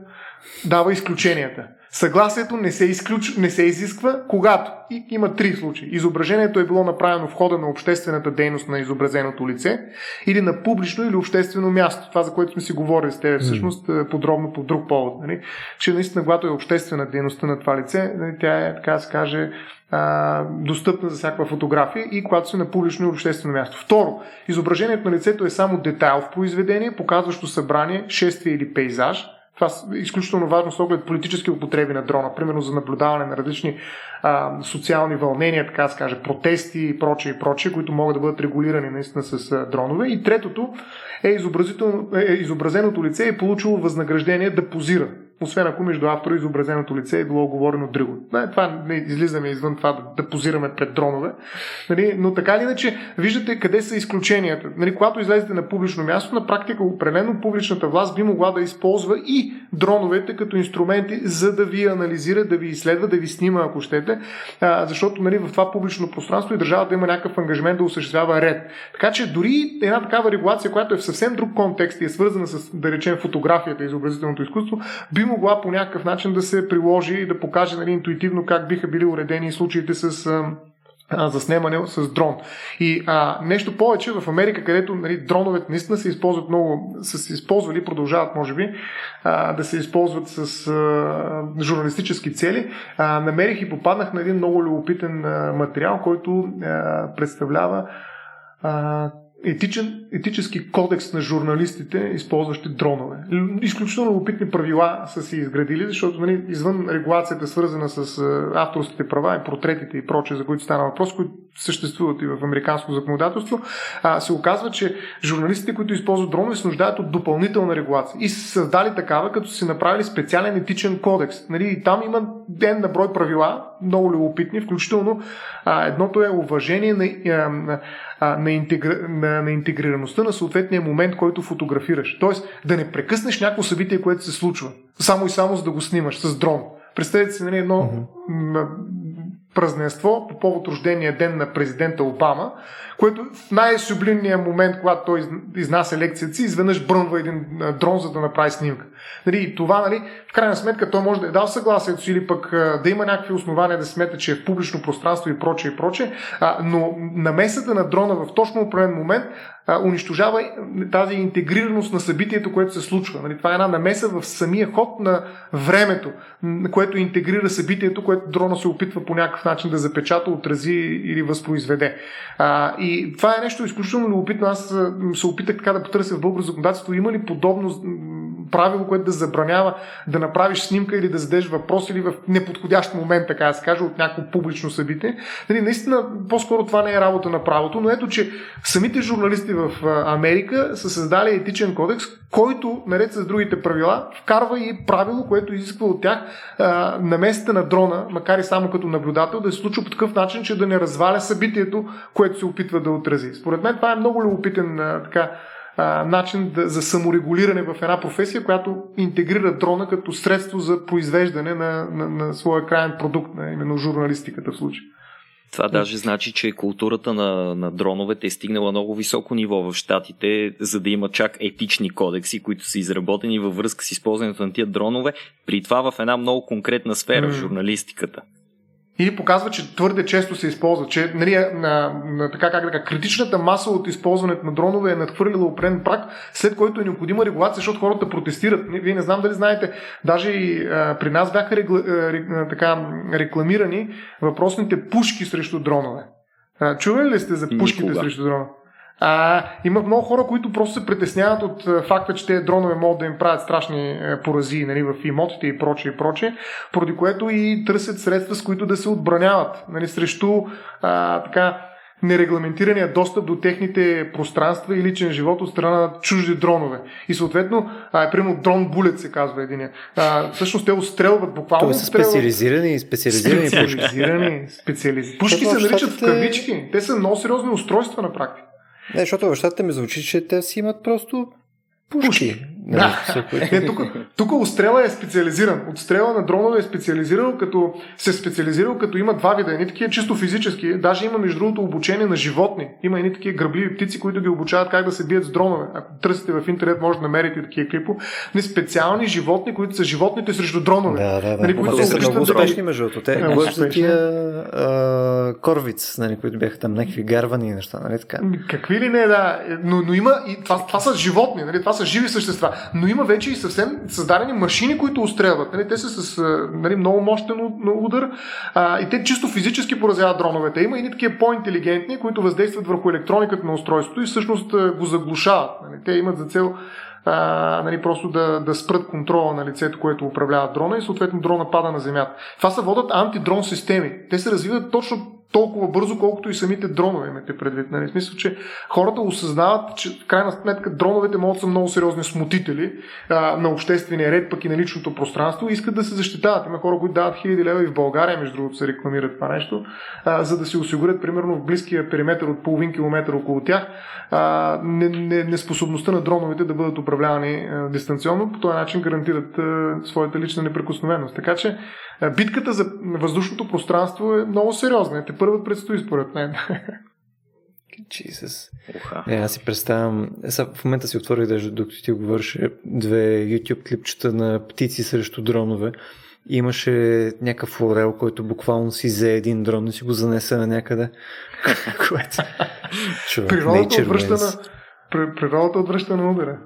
дава изключенията. Съгласието не се, изключ... не се изисква, когато и има три случаи. Изображението е било направено в хода на обществената дейност на изобразеното лице или на публично или обществено място. Това, за което сме си говорили с теб, всъщност е, подробно по друг повод. Нали? Че наистина, когато е обществена дейността на това лице, нали, тя е, така да се каже, а, достъпна за всяка фотография и когато се на публично и обществено място. Второ, изображението на лицето е само детайл в произведение, показващо събрание, шествие или пейзаж. Това е изключително важно с оглед политически употреби на дрона, примерно за наблюдаване на различни а, социални вълнения, така да каже, протести и прочее и прочее, които могат да бъдат регулирани наистина с а, дронове. И третото е, е изобразеното лице е получило възнаграждение да позира освен ако между автора и изобразеното лице е било говорено друго. Не, това не излизаме извън това да, да позираме пред дронове. Нали, но така или иначе, виждате къде са изключенията. Нали, когато излезете на публично място, на практика определено публичната власт би могла да използва и дроновете като инструменти, за да ви анализира, да ви изследва, да ви снима, ако щете, а, защото нали, в това публично пространство и държавата има някакъв ангажимент да осъществява ред. Така че дори една такава регулация, която е в съвсем друг контекст и е свързана с, да речем, фотографията и изобразителното изкуство, би могла по някакъв начин да се приложи и да покаже нали, интуитивно как биха били уредени случаите с а, за снимане с дрон. И а, нещо повече в Америка, където нали, дроновете наистина се използват много, са се използвали, продължават може би а, да се използват с а, журналистически цели, а, намерих и попаднах на един много любопитен а, материал, който а, представлява а, етичен, етически кодекс на журналистите, използващи дронове. Изключително опитни правила са си изградили, защото нали, извън регулацията, свързана с авторските права и протретите и проче, за които стана въпрос, които съществуват и в американско законодателство, а, се оказва, че журналистите, които използват дронове, се нуждаят от допълнителна регулация. И са създали такава, като си направили специален етичен кодекс. Нали, и там има ден на брой правила, много любопитни, включително а, едното е уважение на, на, на, интегра, на, на интегрираността на съответния момент, който фотографираш. Тоест да не прекъснеш някакво събитие, което се случва, само и само за да го снимаш с дрон. Представете си нали, едно mm-hmm. празненство по повод рождения ден на президента Обама, което в най-сублимния момент, когато той изнася лекцията си, изведнъж брънва един дрон, за да направи снимка. Нали, това, нали, в крайна сметка, той може да е дал съгласието си или пък да има някакви основания да смята, че е в публично пространство и прочее и прочее, а, но намесата на дрона в точно определен момент унищожава тази интегрираност на събитието, което се случва. Нали, това е една намеса в самия ход на времето, което интегрира събитието, което дрона се опитва по някакъв начин да запечата, отрази или възпроизведе. А, и това е нещо изключително любопитно. Аз се опитах така да потърся в българско законодателство. Има ли подобно правило, което да забранява да направиш снимка или да зададеш въпрос или в неподходящ момент, така да се каже, от някакво публично събитие. Нали, наистина, по-скоро това не е работа на правото, но ето, че самите журналисти в Америка са създали етичен кодекс, който, наред с другите правила, вкарва и правило, което изисква от тях а, на места на дрона, макар и само като наблюдател, да се случва по такъв начин, че да не разваля събитието, което се опитва да отрази. Според мен това е много любопитен така, а, начин да, за саморегулиране в една професия, която интегрира дрона като средство за произвеждане на, на, на своя крайен продукт, на именно журналистиката в случая. Това даже значи, че културата на, на дроновете е стигнала много високо ниво в щатите, за да има чак етични кодекси, които са изработени във връзка с използването на тия дронове, при това в една много конкретна сфера, mm. в журналистиката. Или показва, че твърде често се използва, че нали, на, на, така, как да критичната маса от използването на дронове е надхвърлила опрен прак, след който е необходима регулация, защото хората протестират. Вие не знам дали знаете, даже и а, при нас бяха регла, а, така, рекламирани въпросните пушки срещу дронове. А, чували ли сте за пушките Никога. срещу дронове? А, има много хора, които просто се притесняват от факта, че тези дронове могат да им правят страшни порази нали, в имотите и прочее и прочее, поради което и търсят средства, с които да се отбраняват нали, срещу а, така, нерегламентирания достъп до техните пространства и личен живот от страна на чужди дронове. И съответно, а, примерно дрон булет се казва един. А, всъщност те устрелват буквално. Това са специализирани специализирани, специализирани пушки. Специализ... Пушки се наричат в кавички. Те са много сериозни устройства на практика. Не, защото в ми звучи, че те си имат просто пушки. пушки. Да. е, тук, тук отстрела е специализиран. Отстрела на дронове е специализирал, като се е специализирал, като има два вида. Едни такива чисто физически. Даже има между другото обучение на животни. Има едни такива грабливи птици, които ги обучават как да се бият с дронове. Ако търсите в интернет, може да намерите такива клипо. Не специални животни, които са животните срещу дронове. Да, да, да. Нали, които те са много успешни, между другото. Те е, са тия корвиц, нали, които бяха там някакви гарвани и неща, нали така? Какви ли не, да. Но, но има и това, това са животни, нали? това са живи същества но има вече и съвсем създадени машини, които устрелват. Нали, те са с нали, много мощен удар а, и те чисто физически поразяват дроновете. Има и такива по-интелигентни, които въздействат върху електрониката на устройството и всъщност го заглушават. Нали, те имат за цел а, нали, просто да, да спрат контрола на лицето, което управлява дрона и съответно дрона пада на земята. Това се водят антидрон системи. Те се развиват точно толкова бързо, колкото и самите дронове имате предвид. Нали? В смисъл, че хората осъзнават, че в крайна сметка дроновете могат да са много сериозни смутители а, на обществения ред, пък и на личното пространство и искат да се защитават. Има хора, които дават хиляди лева и в България, между другото, се рекламират това нещо, а, за да си осигурят, примерно, в близкия периметр от половин километър около тях, а, неспособността на дроновете да бъдат управлявани а, дистанционно. По този начин гарантират а, своята лична неприкосновеност. Така че битката за въздушното пространство е много сериозна. Те първо предстои, според мен. Jesus. Не, аз си представям. В момента си отворих, даже докато ти говориш, две YouTube клипчета на птици срещу дронове. Имаше някакъв орел, който буквално си взе един дрон и си го занесе на някъде. *laughs* Което... Природата отвръща на, природата отвръща на удара.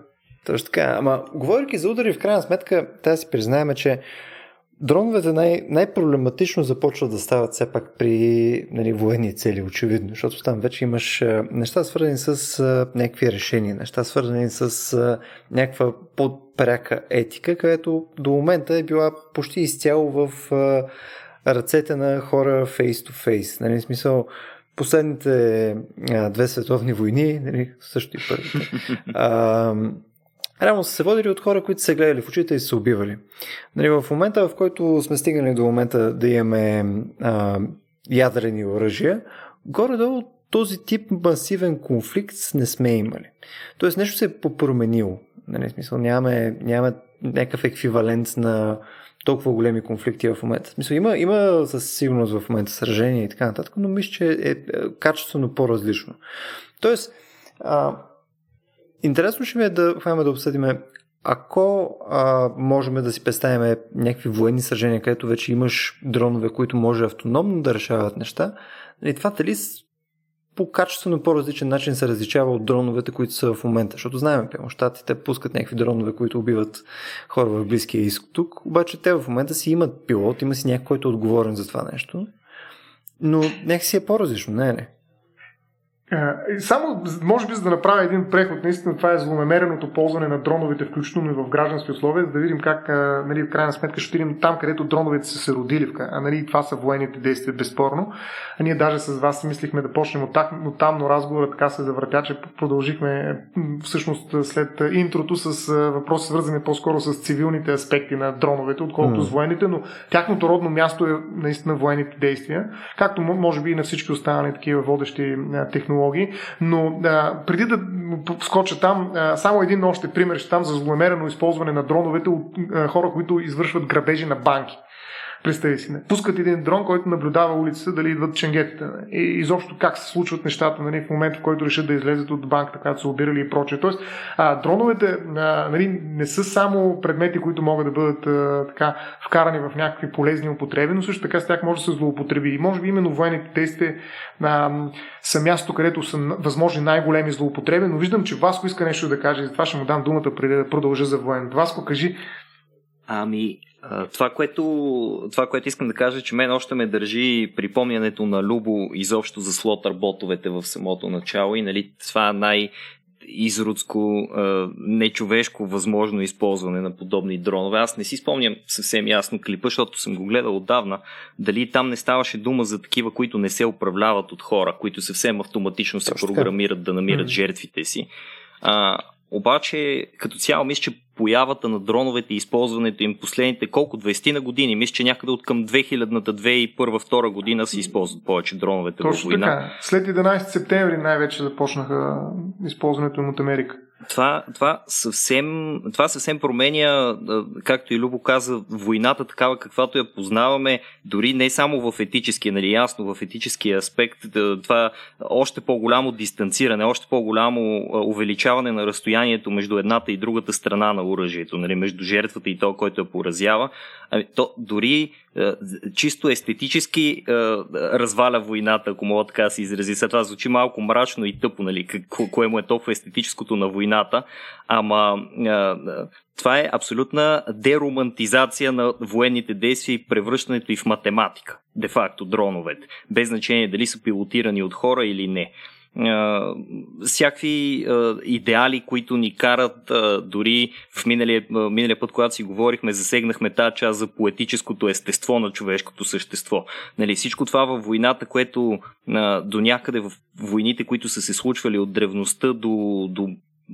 Точно така. Ама, говоряки за удари, в крайна сметка, трябва да си признаем, че дроновете най- най-проблематично започват да стават все пак при нали, военни цели, очевидно, защото там вече имаш а, неща свързани с а, някакви решения, неща свързани с а, някаква подпряка етика, където до момента е била почти изцяло в а, ръцете на хора face-to-face. Нали, смисъл, последните а, две световни войни, нали, също и първите, *laughs* а, реално са се водили от хора, които се гледали в очите и се убивали. Нали, в момента, в който сме стигнали до момента да имаме а, ядрени оръжия, горе-долу този тип масивен конфликт не сме имали. Тоест нещо се е попроменило. Нали, смисъл, нямаме, нямаме някакъв еквивалент на толкова големи конфликти в момента. Смисъл, има, има със сигурност в момента сражения и така нататък, но мисля, че е, е качествено по-различно. Тоест, а, интересно ще ми е да хваме да обсъдим ако а, можем да си представим някакви военни сражения, където вече имаш дронове, които може автономно да решават неща, нали, това дали по качествено по-различен начин се различава от дроновете, които са в момента. Защото знаем, че щатите пускат някакви дронове, които убиват хора в Близкия изток, обаче те в момента си имат пилот, има си някой, който е отговорен за това нещо. Но някакси е по-различно, не е ли? Е, само, може би, за да направя един преход, наистина това е злонамереното ползване на дроновете, включително и в граждански условия, за да видим как, нали, в крайна сметка, ще видим там, където дроновете са се родили, а нали, това са военните действия, безспорно. А ние даже с вас мислихме да почнем от, от там, но разговорът така се завъртя, че продължихме всъщност след интрото с въпроси, свързани по-скоро с цивилните аспекти на дроновете, отколкото mm. с военните, но тяхното родно място е наистина военните действия, както може би и на всички останали такива водещи технологии технологии, но а, преди да скоча там, а, само един още пример ще там за злонамерено използване на дроновете от а, хора, които извършват грабежи на банки. Представи си. Не. Пускат един дрон, който наблюдава улицата дали идват ченгетите. И изобщо как се случват нещата нали, в момента, в който решат да излезат от банката, когато са обирали и прочее. Тоест, а, дроновете а, нали, не са само предмети, които могат да бъдат а, така вкарани в някакви полезни употреби, но също така с тях може да се злоупотреби. И може би именно военните действия а, са място, където са възможни най-големи злоупотреби, но виждам, че Васко иска нещо да каже и затова ще му дам думата преди да продължа за военното. Васко, кажи. Ами, това което, това, което искам да кажа, че мен още ме държи припомнянето на Любо изобщо за слотър ботовете в самото начало и нали, това е най- изродско, нечовешко възможно използване на подобни дронове. Аз не си спомням съвсем ясно клипа, защото съм го гледал отдавна. Дали там не ставаше дума за такива, които не се управляват от хора, които съвсем автоматично се програмират да намират жертвите си. А, обаче, като цяло, мисля, че появата на дроновете и използването им последните колко 20 на години, мисля, че някъде от към 2000-та, 2001-2002 година се използват повече дроновете Точно в война. Така. След 11 септември най-вече започнаха използването им от Америка. Това, това, съвсем, това съвсем променя, както и Любо каза, войната такава каквато я познаваме, дори не само в етическия, нали, ясно в етическия аспект, това още по-голямо дистанциране, още по-голямо увеличаване на разстоянието между едната и другата страна на оръжието, нали, между жертвата и то, който я поразява. Ами, то дори чисто естетически е, разваля войната, ако мога така се изрази. Сега това звучи малко мрачно и тъпо, нали, кое му е толкова естетическото на войната, ама е, това е абсолютна деромантизация на военните действия и превръщането и в математика, де-факто, дроновете, без значение дали са пилотирани от хора или не всякакви идеали, които ни карат дори в миналия, миналия път, когато си говорихме, засегнахме тази част за поетическото естество на човешкото същество. Нали, всичко това във войната, което до някъде в войните, които са се случвали от древността до, до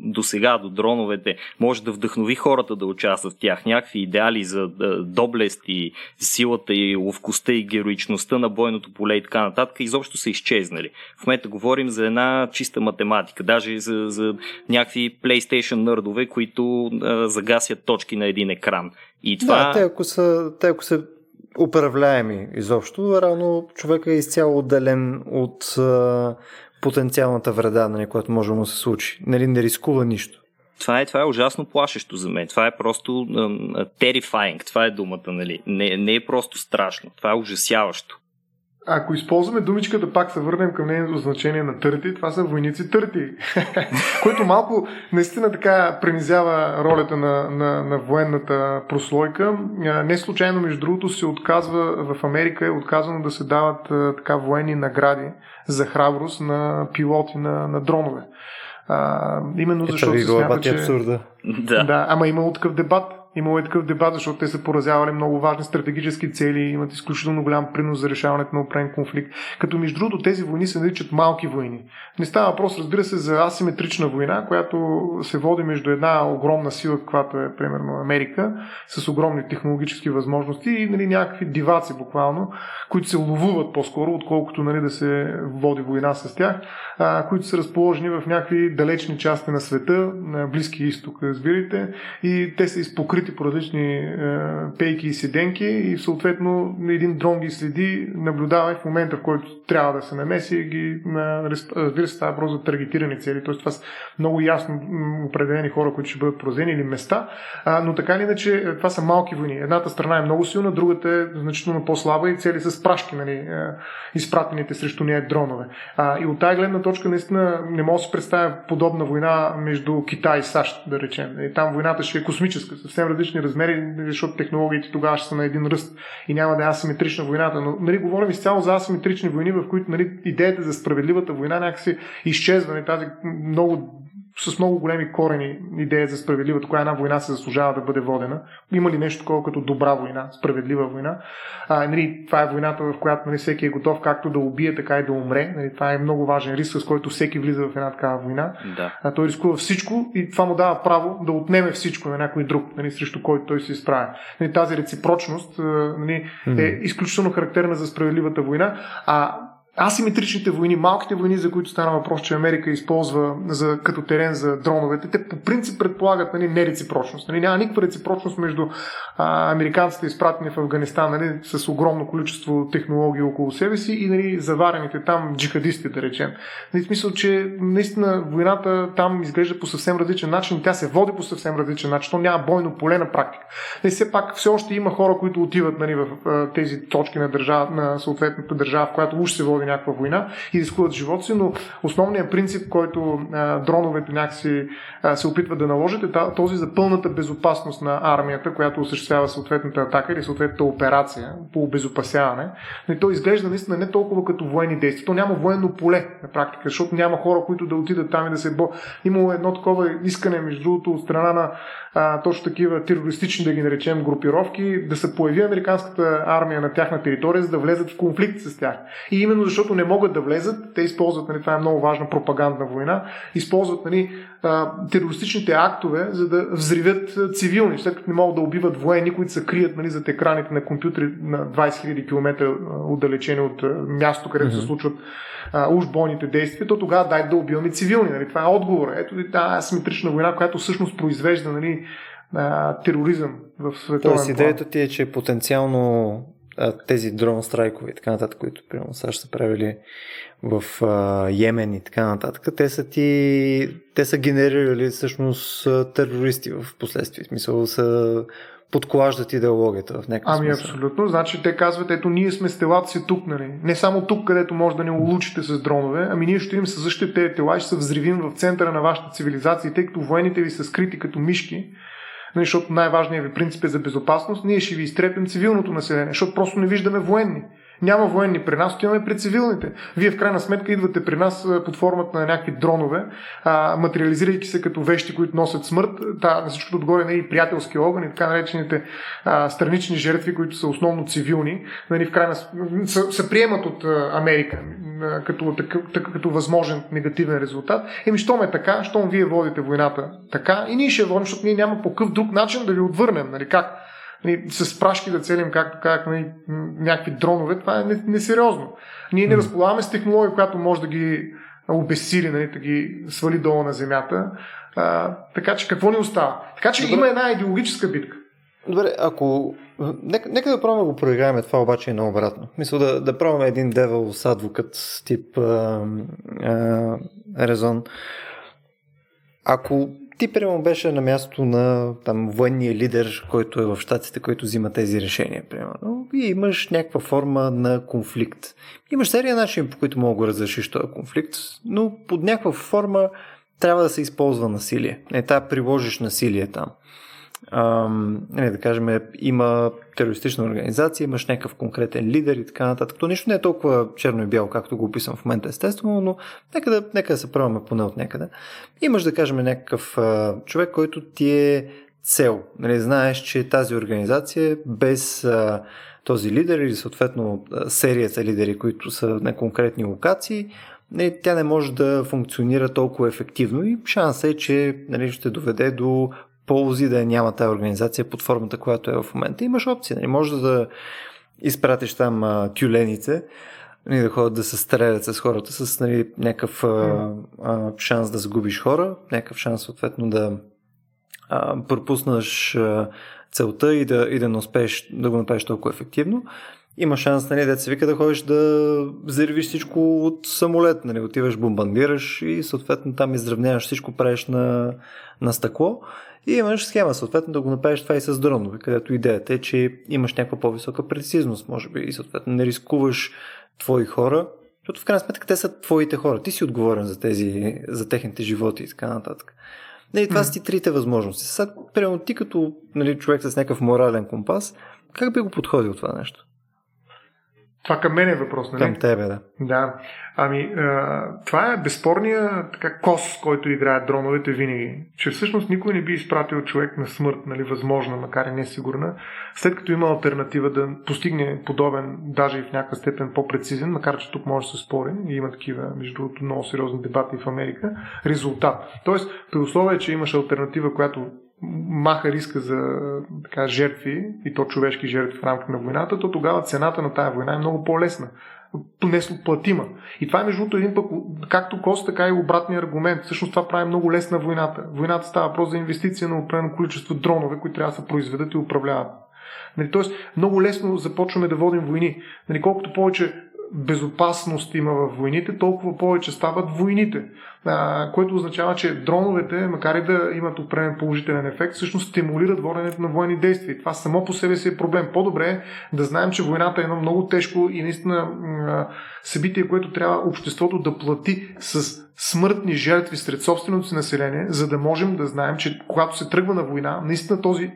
до сега, до дроновете, може да вдъхнови хората да участват в тях. Някакви идеали за доблест и силата и ловкостта и героичността на бойното поле и така нататък, изобщо са изчезнали. В момента говорим за една чиста математика, даже за, за някакви PlayStation нърдове, които а, загасят точки на един екран. И това... Да, те ако са, те ако са управляеми изобщо, рано човек е изцяло отделен от потенциалната вреда, нали, която може да му се случи. Нали, не рискува нищо. Това е, това е ужасно плашещо за мен. Това е просто um, terrifying. Това е думата, нали? Не, не е просто страшно. Това е ужасяващо. Ако използваме думичката, пак се върнем към нейното значение на търти, това са войници търти, *laughs* което малко наистина така принизява ролята на, на, на военната прослойка. Не случайно, между другото, се отказва в Америка е отказано да се дават така военни награди за храброст на пилоти на, на дронове. А, именно защото Ето, се смята, че... абсурда. Да. да. Ама имало такъв дебат Имало е такъв дебат, защото те са поразявали много важни стратегически цели, имат изключително голям принос за решаването на определен конфликт. Като между другото тези войни се наричат малки войни. Не става въпрос, разбира се, за асиметрична война, която се води между една огромна сила, каквато е примерно Америка, с огромни технологически възможности и нали, някакви диваци буквално, които се ловуват по-скоро, отколкото нали, да се води война с тях, а, които са разположени в някакви далечни части на света, на Близкия изток, разбирате, и те са изпокрити покрити по различни е, пейки и седенки и съответно един дрон ги следи, наблюдава и в момента, в който трябва да се намеси, ги, разбира се, става просто за таргетирани цели, т.е. това са много ясно определени хора, които ще бъдат поразени или места, а, но така или иначе е, това са малки войни. Едната страна е много силна, другата е значително по-слаба и цели с прашки, нали, е, изпратените срещу нея дронове. А, и от тази гледна точка наистина не мога да се представя подобна война между Китай и САЩ, да речем. И там войната ще е космическа, съвсем различни размери, защото технологиите тогава ще са на един ръст и няма да е асиметрична войната. Но нали, говорим изцяло за асиметрични войни, в които нали, идеята за справедливата война някакси изчезва. Нали, тази много с много големи корени идея за справедливата, коя една война се заслужава да бъде водена. Има ли нещо такова като добра война, справедлива война? А, нали, това е войната, в която нали, всеки е готов както да убие, така и да умре. Нали, това е много важен риск, с който всеки влиза в една такава война. Да. А, той рискува всичко и това му дава право да отнеме всичко на някой друг, нали, срещу който той се изправя. Нали, тази реципрочност нали, е изключително характерна за справедливата война. А асиметричните войни, малките войни, за които стана въпрос, че Америка използва за, като терен за дроновете, те по принцип предполагат нали, нереципрочност. Нали, няма никаква реципрочност между а, американците, изпратени в Афганистан нали, с огромно количество технологии около себе си и нали, заварените там джихадисти, да речем. Нали, смисъл, че наистина войната там изглежда по съвсем различен начин, тя се води по съвсем различен начин, то няма бойно поле на практика. Нали, все пак все още има хора, които отиват нали, в тези точки на, държава, на съответната държава, в която уж се води някаква война и рискуват живота си, но основният принцип, който а, дроновете някакси а, се опитват да наложат е този за пълната безопасност на армията, която осъществява съответната атака или съответната операция по обезопасяване. Но то изглежда наистина не толкова като военни действия. То няма военно поле на практика, защото няма хора, които да отидат там и да се бо. Имало едно такова искане, между другото, от страна на а, точно такива терористични, да ги наречем, групировки, да се появи американската армия на тяхна територия, за да влезат в конфликт с тях. И именно защото не могат да влезат, те използват, нали, това е много важна пропагандна война, използват нали, терористичните актове, за да взривят цивилни, след като не могат да убиват военни, които се крият нали, зад екраните на компютри на 20 000 км отдалечени от място, където mm-hmm. се случват а, уж бойните действия, то тогава дай да убиваме цивилни. Нали? Това е отговор. Ето тази асиметрична война, която всъщност произвежда нали, а, тероризъм в световен Тоест идеята ти е, че потенциално тези дрон страйкове и така нататък, които примерно САЩ са правили в а, Йемен и така нататък, те са ти, те са генерирали всъщност терористи в последствие. В смисъл са подклаждат идеологията в някакъв Ами смисъл. абсолютно. Значи те казват, ето ние сме стелата си тук, нали? Не само тук, където може да не улучите с дронове, ами ние ще им със същите тези тела и ще се взривим в центъра на вашата цивилизация, тъй като военните ви са скрити като мишки, нали, защото най-важният ви принцип е за безопасност, ние ще ви изтрепим цивилното население, защото просто не виждаме военни. Няма военни при нас, отиваме при цивилните. Вие в крайна сметка идвате при нас под формата на някакви дронове, а, материализирайки се като вещи, които носят смърт. Та, на всичкото отгоре не и приятелски огън и така наречените а, странични жертви, които са основно цивилни, нали, в крайна са, са приемат от а, Америка а, като, така, така, като възможен негативен резултат. Еми, щом е така, щом вие водите войната така, и ние ще водим, защото ние няма по какъв друг начин да ви отвърнем. Нали, как? Нали, с прашки да целим, както казах, нали, някакви дронове, това е несериозно. Ние не разполагаме с технология, която може да ги обесили, нали, да ги свали долу на земята. А, така че какво ни остава? Така че Добре. има една идеологическа битка. Добре, ако... Нека, нека да пробваме да го проиграем това обаче и наобратно. Мисля да, да пробваме един Devil's Advocate тип а, а, резон. Ако ти примерно беше на място на там, военния лидер, който е в щатите, който взима тези решения, примерно, и имаш някаква форма на конфликт. Имаш серия начин, по които мога да разрешиш този конфликт, но под някаква форма трябва да се използва насилие. Не, та приложиш насилие там ам, не, да кажем, има терористична организация, имаш някакъв конкретен лидер и така нататък. То нищо не е толкова черно и бяло, както го описвам в момента, естествено, но нека да, нека да се правяме поне от някъде. Имаш, да кажем, някакъв а, човек, който ти е цел. Нали, знаеш, че тази организация без а, този лидер или съответно серията лидери, които са на конкретни локации, нали, тя не може да функционира толкова ефективно и шанса е, че нали, ще доведе до ползи да няма тази организация под формата, която е в момента. Имаш опция. Нали? Може да изпратиш там а, тюлените, нали, да ходят да се стрелят с хората с нали, някакъв а, а, шанс да загубиш хора, някакъв шанс съответно да а, пропуснеш а, целта и да, и да не успееш да го направиш толкова ефективно. Има шанс, нали, се вика да ходиш да взривиш всичко от самолет, нали, отиваш, бомбандираш и съответно там изравняваш всичко, правиш на, на стъкло. И имаш схема, съответно, да го направиш това и с дронове, където идеята е, че имаш някаква по-висока прецизност, може би, и съответно не рискуваш твои хора, защото в крайна сметка те са твоите хора. Ти си отговорен за, тези, за техните животи и така нататък. Нали, това са ти трите възможности. Сега, примерно ти като нали, човек с някакъв морален компас, как би го подходил това нещо? Това към мен е въпрос, нали? Към тебе, да. Да. Ами, а, това е безспорния така, кос, който играят дроновете винаги. Че всъщност никой не би изпратил човек на смърт, нали, възможна, макар и несигурна, след като има альтернатива да постигне подобен, даже и в някаква степен по-прецизен, макар че тук може да се спори, и има такива, между другото, много сериозни дебати в Америка, резултат. Тоест, при условие, че имаш альтернатива, която маха риска за така, жертви, и то човешки жертви в рамките на войната, то тогава цената на тая война е много по-лесна лесно платима. И това е между другото един пък, както кост, така и обратния аргумент. Всъщност това прави много лесна войната. Войната става просто за инвестиция на определено количество дронове, които трябва да се произведат и управляват. Нали, тоест, много лесно започваме да водим войни. Нали, колкото повече безопасност има в войните, толкова повече стават войните. А, което означава, че дроновете, макар и да имат определен положителен ефект, всъщност стимулират воденето на военни действия. Това само по себе си е проблем. По-добре е да знаем, че войната е едно много тежко и наистина събитие, което трябва обществото да плати с смъртни жертви сред собственото си население, за да можем да знаем, че когато се тръгва на война, наистина този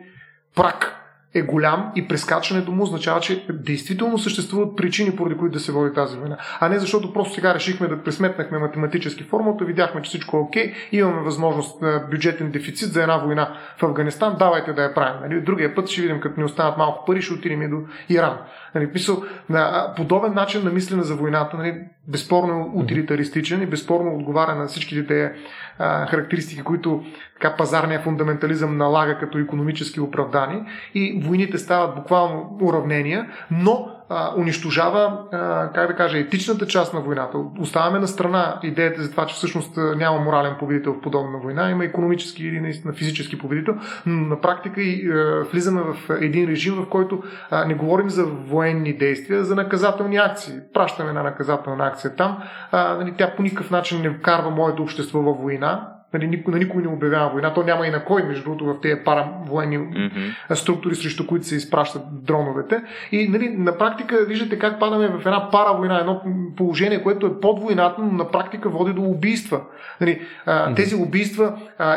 прак е голям и прескачането му означава, че действително съществуват причини, поради които да се води тази война. А не защото просто сега решихме да пресметнахме математически формулата, видяхме, че всичко е окей, имаме възможност на бюджетен дефицит за една война в Афганистан, давайте да я правим. Нали? Другия път ще видим, като ни останат малко пари, ще отидем и до Иран. Нали? Писал, на подобен начин на мислене за войната, нали? безспорно утилитаристичен и безспорно отговаря на всичките тези характеристики, които така пазарния фундаментализъм налага като економически оправдани и войните стават буквално уравнения, но а, унищожава, а, как да кажа, етичната част на войната. Оставяме на страна идеята за това, че всъщност няма морален победител в подобна война, има економически или наистина физически победител, но на практика и а, влизаме в един режим, в който а, не говорим за военни действия, за наказателни акции. Пращаме една наказателна акция там. А, нали, тя по никакъв начин не вкарва моето общество във война, Нали, никой, на никой не обявява война. То няма и на кой, между другото, в тези паравоенни mm-hmm. структури, срещу които се изпращат дроновете. И нали, на практика виждате как падаме в една паравойна, едно положение, което е под войната, но на практика води до убийства. Нали, а, mm-hmm. Тези убийства а,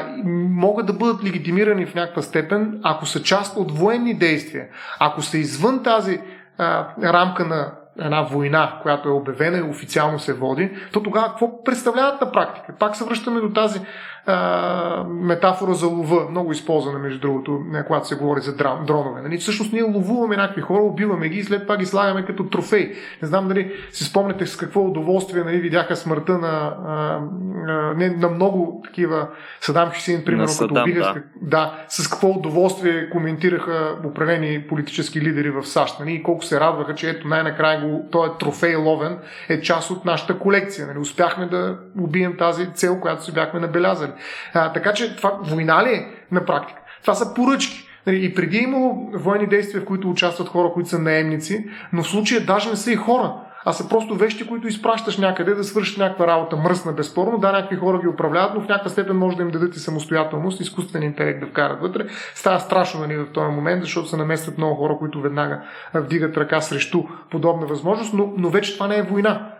могат да бъдат легитимирани в някаква степен, ако са част от военни действия. Ако са извън тази а, рамка на една война, която е обявена и официално се води, то тогава какво представляват на практика? Пак се връщаме до тази а, метафора за лова, много използвана между другото, когато се говори за дронове. Нали? Всъщност ние ловуваме някакви хора, убиваме ги и след това ги слагаме като трофей. Не знам дали си спомняте с какво удоволствие нали, видяха смъртта на, а, а, не, на много такива Садам Хюсейн, примерно, Садам, като убиха. Да. да, с какво удоволствие коментираха определени политически лидери в САЩ. Нали? И колко се радваха, че ето най-накрая го, този трофей ловен е част от нашата колекция. Нали? Успяхме да убием тази цел, която си бяхме набелязали. А, така че това война ли е на практика? Това са поръчки. Нали, и преди е имало военни действия, в които участват хора, които са наемници, но в случая даже не са и хора, а са просто вещи, които изпращаш някъде да свършиш някаква работа мръсна, безспорно. Да, някакви хора ги управляват, но в някаква степен може да им дадат и самостоятелност, изкуствен интелект да вкарат вътре. Става страшно нали, в този момент, защото се наместват много хора, които веднага вдигат ръка срещу подобна възможност, но, но вече това не е война.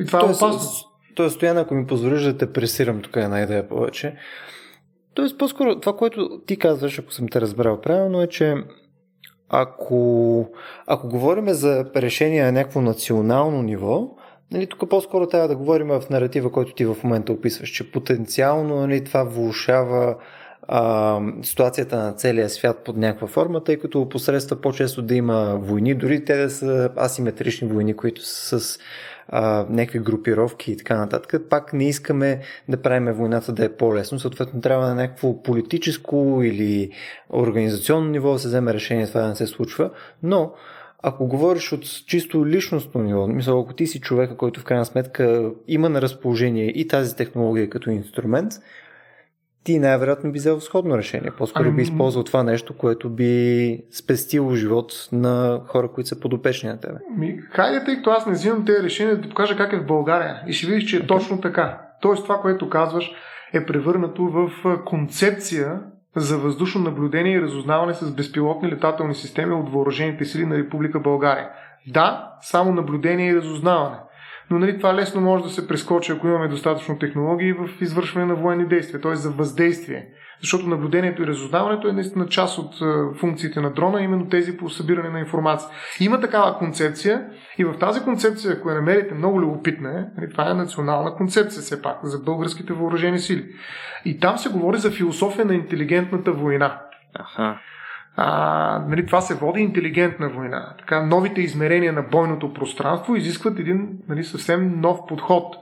И това Тоест, е опасно. Тоест, Стоян, ако ми позволиш да те пресирам тук една идея повече. Тоест, по-скоро това, което ти казваш, ако съм те разбрал правилно, е, че ако, ако говорим за решение на някакво национално ниво, нали, тук по-скоро трябва да говорим в наратива, който ти в момента описваш, че потенциално нали, това влушава а, ситуацията на целия свят под някаква форма, тъй като посредства по-често да има войни, дори те да са асиметрични войни, които са с а, някакви групировки и така нататък, пак не искаме да правим войната да е по-лесно. Съответно, трябва на някакво политическо или организационно ниво да се вземе решение това да не се случва. Но ако говориш от чисто личностно ниво, мисля, ако ти си човека, който в крайна сметка има на разположение и тази технология като инструмент, ти най-вероятно би взел сходно решение. По-скоро би използвал това нещо, което би спестило живот на хора, които са подопечни на тебе. Ми, хайде, тъй като аз не взимам тези решения, да ти покажа как е в България. И ще видиш, че е okay. точно така. Тоест това, което казваш, е превърнато в концепция за въздушно наблюдение и разузнаване с безпилотни летателни системи от въоръжените сили на Република България. Да, само наблюдение и разузнаване но нали, това лесно може да се прескочи, ако имаме достатъчно технологии в извършване на военни действия, т.е. за въздействие. Защото наблюдението и разузнаването е наистина част от функциите на дрона, именно тези по събиране на информация. Има такава концепция и в тази концепция, ако я намерите много любопитна, е, нали, това е национална концепция все пак за българските въоръжени сили. И там се говори за философия на интелигентната война. Аха а, нали, това се води интелигентна война. Така, новите измерения на бойното пространство изискват един нали, съвсем нов подход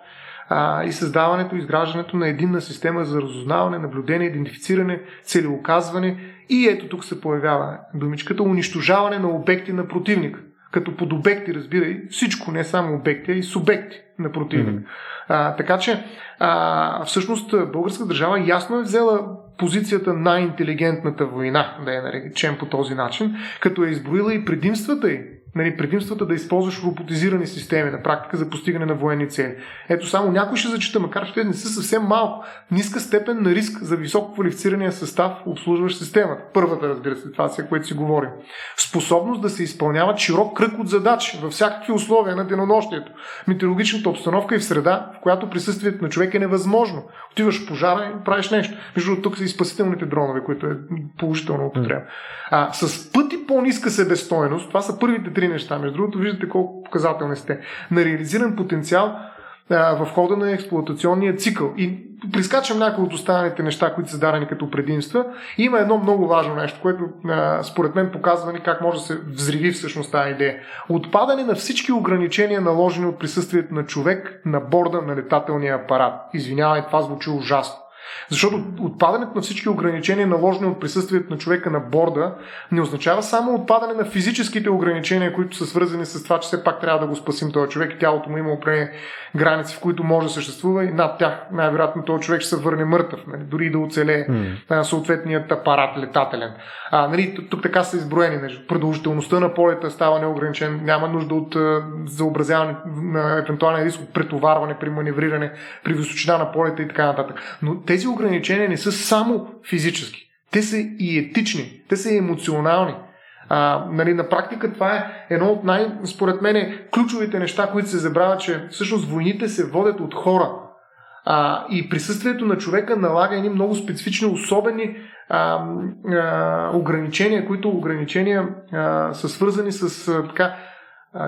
а, и създаването, изграждането на единна система за разузнаване, наблюдение, идентифициране, целеоказване и ето тук се появява думичката унищожаване на обекти на противника. Като под обекти, разбирай, всичко, не само обекти, а и субекти на противник. Mm-hmm. А, така че, а, всъщност, българска държава ясно е взела позицията на интелигентната война, да я наречем по този начин, като е изброила и предимствата й нали, предимствата да използваш роботизирани системи на практика за постигане на военни цели. Ето само някой ще зачита, макар че те не са съвсем малко. Ниска степен на риск за високо квалифицирания състав, обслужващ системата. Първата, разбира се, това е което си говорим. Способност да се изпълняват широк кръг от задачи във всякакви условия на денонощието. Метеорологичната обстановка и в среда, в която присъствието на човек е невъзможно. Отиваш в пожара и правиш нещо. Между тук са и спасителните дронове, които е положително употреба. А, с пъти по-ниска себестойност, това са първите три неща. Между другото, виждате колко показателни сте. На реализиран потенциал в хода на експлуатационния цикъл. И прискачам някои от останалите неща, които са дадени като предимства. И има едно много важно нещо, което според мен показва ни как може да се взриви всъщност тази идея. Отпадане на всички ограничения, наложени от присъствието на човек на борда на летателния апарат. Извинявай, това звучи ужасно. Защото отпадането на всички ограничения, наложени от присъствието на човека на борда, не означава само отпадане на физическите ограничения, които са свързани с това, че все пак трябва да го спасим този човек и тялото му има определени граници, в които може да съществува и над тях най-вероятно този човек ще се върне мъртъв, нали, дори да оцелее mm. съответният апарат летателен. А, нали, тук така са изброени. Нали, продължителността на полета става неограничен, няма нужда от заобразяване на евентуален риск от претоварване при маневриране, при височина на полета и така нататък. Но тези ограничения не са само физически. Те са и етични, те са и емоционални. А, нали, на практика това е едно от най, според мен, ключовите неща, които се забравят, че всъщност войните се водят от хора. А, и присъствието на човека налага едни много специфични, особени а, а, ограничения, които ограничения а, са свързани с а, така,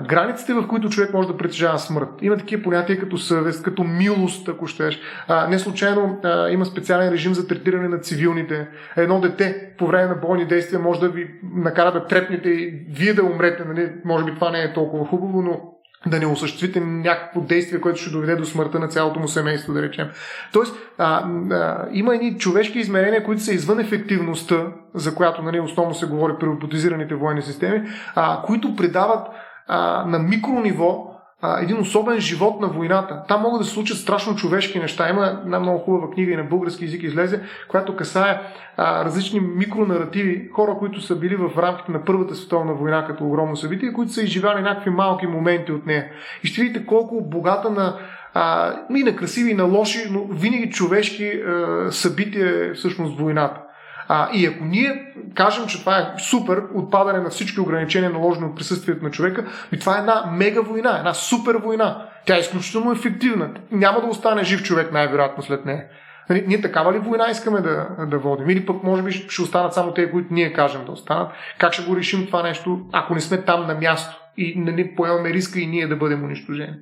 границите, в които човек може да притежава смърт. Има такива понятия като съвест, като милост, ако щеш. Не случайно има специален режим за третиране на цивилните. Едно дете по време на бойни действия може да ви накара да трепнете и вие да умрете. Нали? Може би това не е толкова хубаво, но да не осъществите някакво действие, което ще доведе до смъртта на цялото му семейство, да речем. Тоест, а, а, има едни човешки измерения, които са извън ефективността, за която нали, основно се говори при роботизираните военни системи, а, които придават а, на микрониво а, един особен живот на войната. Там могат да се случат страшно човешки неща. Има една много хубава книга и на български язик излезе, която касае а, различни микронаративи, хора, които са били в рамките на Първата световна война като огромно събитие, които са изживяли някакви малки моменти от нея. И ще видите колко богата на а, и на красиви, и на лоши, но винаги човешки а, събития е всъщност войната. А, и ако ние кажем, че това е супер, отпадане на всички ограничения, наложени от присъствието на човека, и това е една мега война, една супер война. Тя е изключително ефективна. Няма да остане жив човек най-вероятно след нея. Нали, ние такава ли война искаме да, да водим? Или пък може би ще останат само те, които ние кажем да останат. Как ще го решим това нещо, ако не сме там на място и не нали, поемаме риска и ние да бъдем унищожени?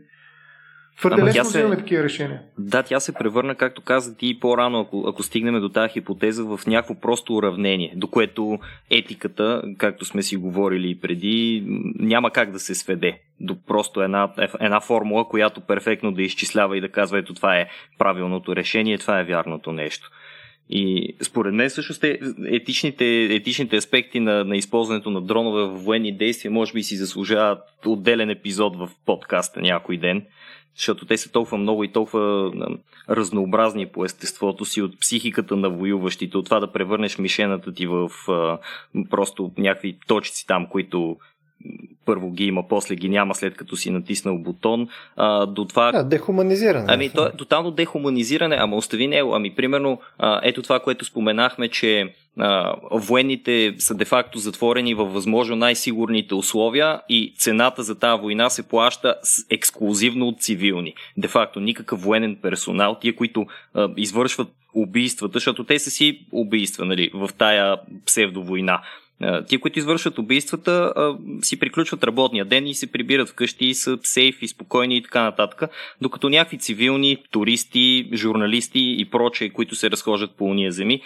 Твърде Ама лесно се... взимаме такива решения. Да, тя се превърна, както каза ти по-рано, ако, ако стигнем до тази хипотеза, в някакво просто уравнение, до което етиката, както сме си говорили и преди, няма как да се сведе до просто една, една формула, която перфектно да изчислява и да казва, ето това е правилното решение, това е вярното нещо. И според мен всъщност е, етичните, етичните аспекти на, на използването на дронове в военни действия може би си заслужават отделен епизод в подкаста някой ден защото те са толкова много и толкова разнообразни по естеството си, от психиката на воюващите, от това да превърнеш мишената ти в а, просто някакви точици там, които първо ги има, после ги няма след като си натиснал бутон, а, до това... Да, дехуманизиране. Ами, то е тотално дехуманизиране, ама остави него. Ами, примерно, а, ето това, което споменахме, че а, военните са де-факто затворени във възможно най-сигурните условия и цената за тази война се плаща ексклюзивно от цивилни. Де-факто никакъв военен персонал, тия, които а, извършват убийствата, защото те са си убийства нали, в тая псевдовойна. Ти, които извършват убийствата, си приключват работния ден и се прибират вкъщи и са сейф и спокойни и така нататък, докато някакви цивилни, туристи, журналисти и прочее, които се разхождат по уния земи,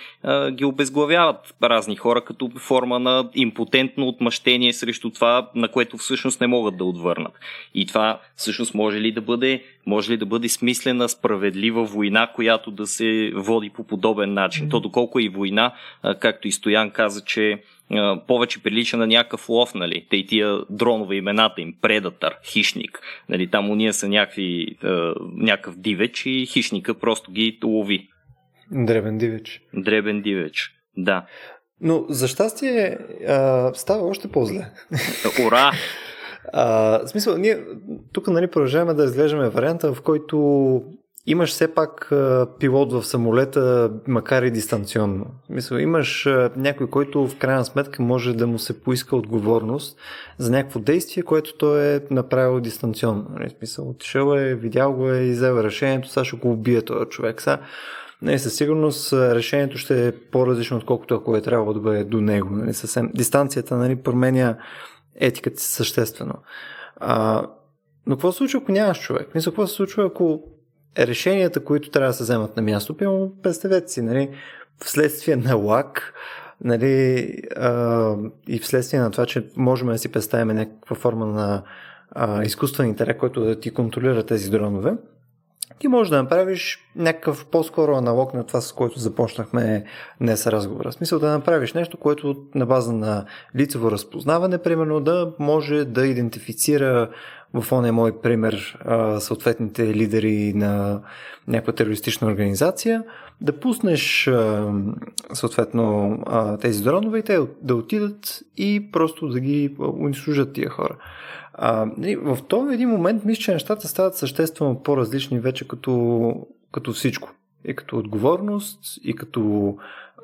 ги обезглавяват разни хора като форма на импотентно отмъщение срещу това, на което всъщност не могат да отвърнат. И това всъщност може ли да бъде, може ли да бъде смислена, справедлива война, която да се води по подобен начин? То доколко е и война, както и Стоян каза, че повече прилича на някакъв лов, нали? Те и тия дронове имената им, предатър, хищник. Нали? Там уния са някакви, някакъв дивеч и хищника просто ги лови. Дребен дивеч. Дребен дивеч, да. Но за щастие а, става още по-зле. Ура! *laughs* А, в смисъл, ние тук нали, продължаваме да изглеждаме варианта, в който имаш все пак пилот в самолета, макар и дистанционно. Мисля, имаш някой, който в крайна сметка може да му се поиска отговорност за някакво действие, което той е направил дистанционно. Нали, смисъл, отишъл е, видял го е и взел решението, сега ще го убие този човек. Сега, не, със сигурност решението ще е по-различно, отколкото ако е трябвало да бъде до него. Нали, съвсем. Дистанцията нали, променя етиката си съществено. А, но какво се случва, ако нямаш човек? Мисля, какво се случва, ако решенията, които трябва да се вземат на място, пълно представете си, нали, вследствие на лак, нали, а, и вследствие на това, че можем да си представим някаква форма на а, изкуствен интелект, който да ти контролира тези дронове, ти можеш да направиш някакъв по-скоро аналог на това, с което започнахме днес разговора. Смисъл да направиш нещо, което на база на лицево разпознаване, примерно, да може да идентифицира в оне мой пример съответните лидери на някаква терористична организация, да пуснеш съответно тези дронове и те да отидат и просто да ги унищожат тия хора. Нали, в този един момент мисля, че нещата стават съществено по-различни вече като, като всичко. И като отговорност, и като,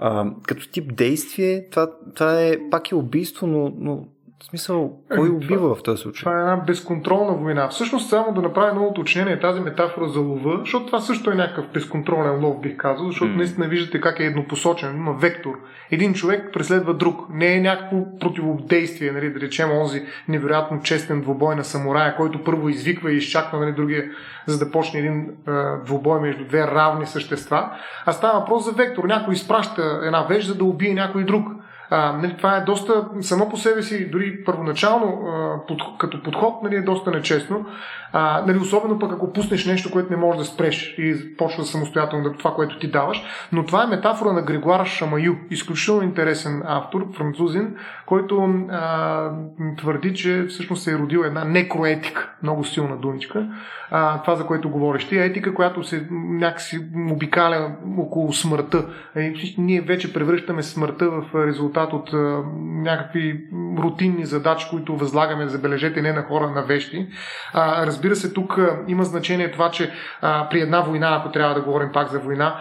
а, като тип действие. Това, това е пак е убийство, но, но в смисъл, кой ами, убива в този случай? Това е една безконтролна война. Всъщност, само да направя едно уточнение, тази метафора за лова, защото това също е някакъв безконтролен лов, бих казал, защото mm. наистина виждате как е еднопосочен, има вектор. Един човек преследва друг. Не е някакво противодействие, нали, да речем онзи невероятно честен двубой на самурая, който първо извиква и изчаква нали, другия, за да почне един е, двубой между две равни същества. А става въпрос за вектор. Някой изпраща една вещ, за да убие някой друг. А, нали, това е доста, само по себе си, дори първоначално, под, като подход, нали, е доста нечестно. А, нали, особено пък ако пуснеш нещо, което не можеш да спреш и почва самостоятелно да това, което ти даваш. Но това е метафора на Григуар Шамаю, изключително интересен автор, французин, който а, твърди, че всъщност се е родил една некроетика, много силна думичка, а, това за което говориш ти, етика, която се някакси обикаля около смъртта. И, ние вече превръщаме смъртта в резултат от а, някакви рутинни задачи, които възлагаме, забележете, не на хора, на вещи. Разбира се, тук а, има значение това, че при една война, ако трябва да говорим пак за война,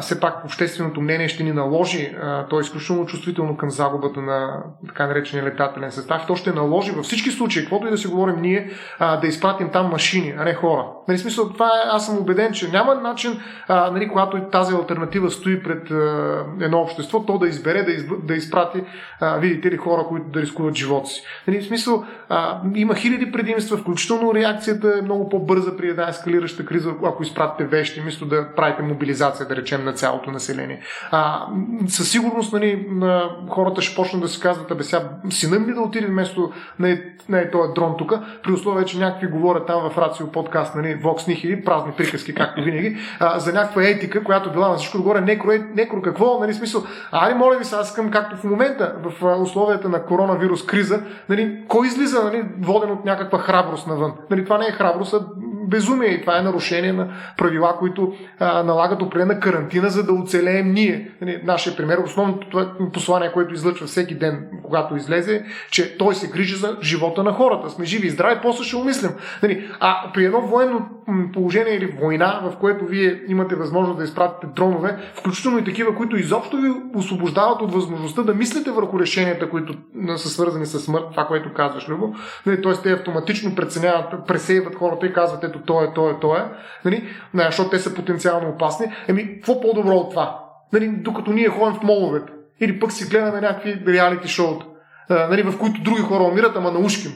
все пак общественото мнение ще ни наложи, то е изключително чувствително към загубата на така наречения летателен състав. То ще наложи във всички случаи, каквото и да си говорим ние, да изпратим там машини, а не хора. Нали, смисъл, това е, аз съм убеден, че няма начин, нали, когато тази альтернатива стои пред а, едно общество, то да избере да, изб, изпрати, а, видите ли, хора, които да рискуват живота си. Нали, в смисъл, а, има хиляди предимства, включително реакцията е много по-бърза при една ескалираща криза, ако изпратите вещи, вместо да правите мобилизация, да речем, на цялото население. А, със сигурност нали, на хората ще почнат да се казват, абе сега сина ми да отиде вместо на, на този дрон тук, при условие, че някакви говорят там в рацио подкаст, нали, Vox Nihili, празни приказки, както винаги, а, за някаква етика, която била на всичко отгоре, некро, некро какво, нали, смисъл, ари, моля ви се, аз искам, както в момента, в условията на коронавирус криза, нали, кой излиза, нали, воден от някаква храброст навън? Нали, това не е храброст, а безумие и това е нарушение на правила, които а, налагат определена карантина, за да оцелеем ние. Нали, нашия пример, основното послание, което излъчва всеки ден, когато излезе, че той се грижи за живота на хората. Сме живи и здрави, после ще умислим. Нали, а при едно военно положение или война, в което вие имате възможност да изпратите дронове, включително и такива, които изобщо ви освобождават от възможността да мислите върху решенията, които са свързани с смърт, това, което казваш, Любо. Нали, Тоест, те автоматично преценяват, пресейват хората и казват, ето, то е, то е, то е, нали, защото те са потенциално опасни. Еми, какво по-добро от това? Нали, докато ние ходим в моловете или пък си гледаме някакви реалити шоута, нали, в които други хора умират, ама наушким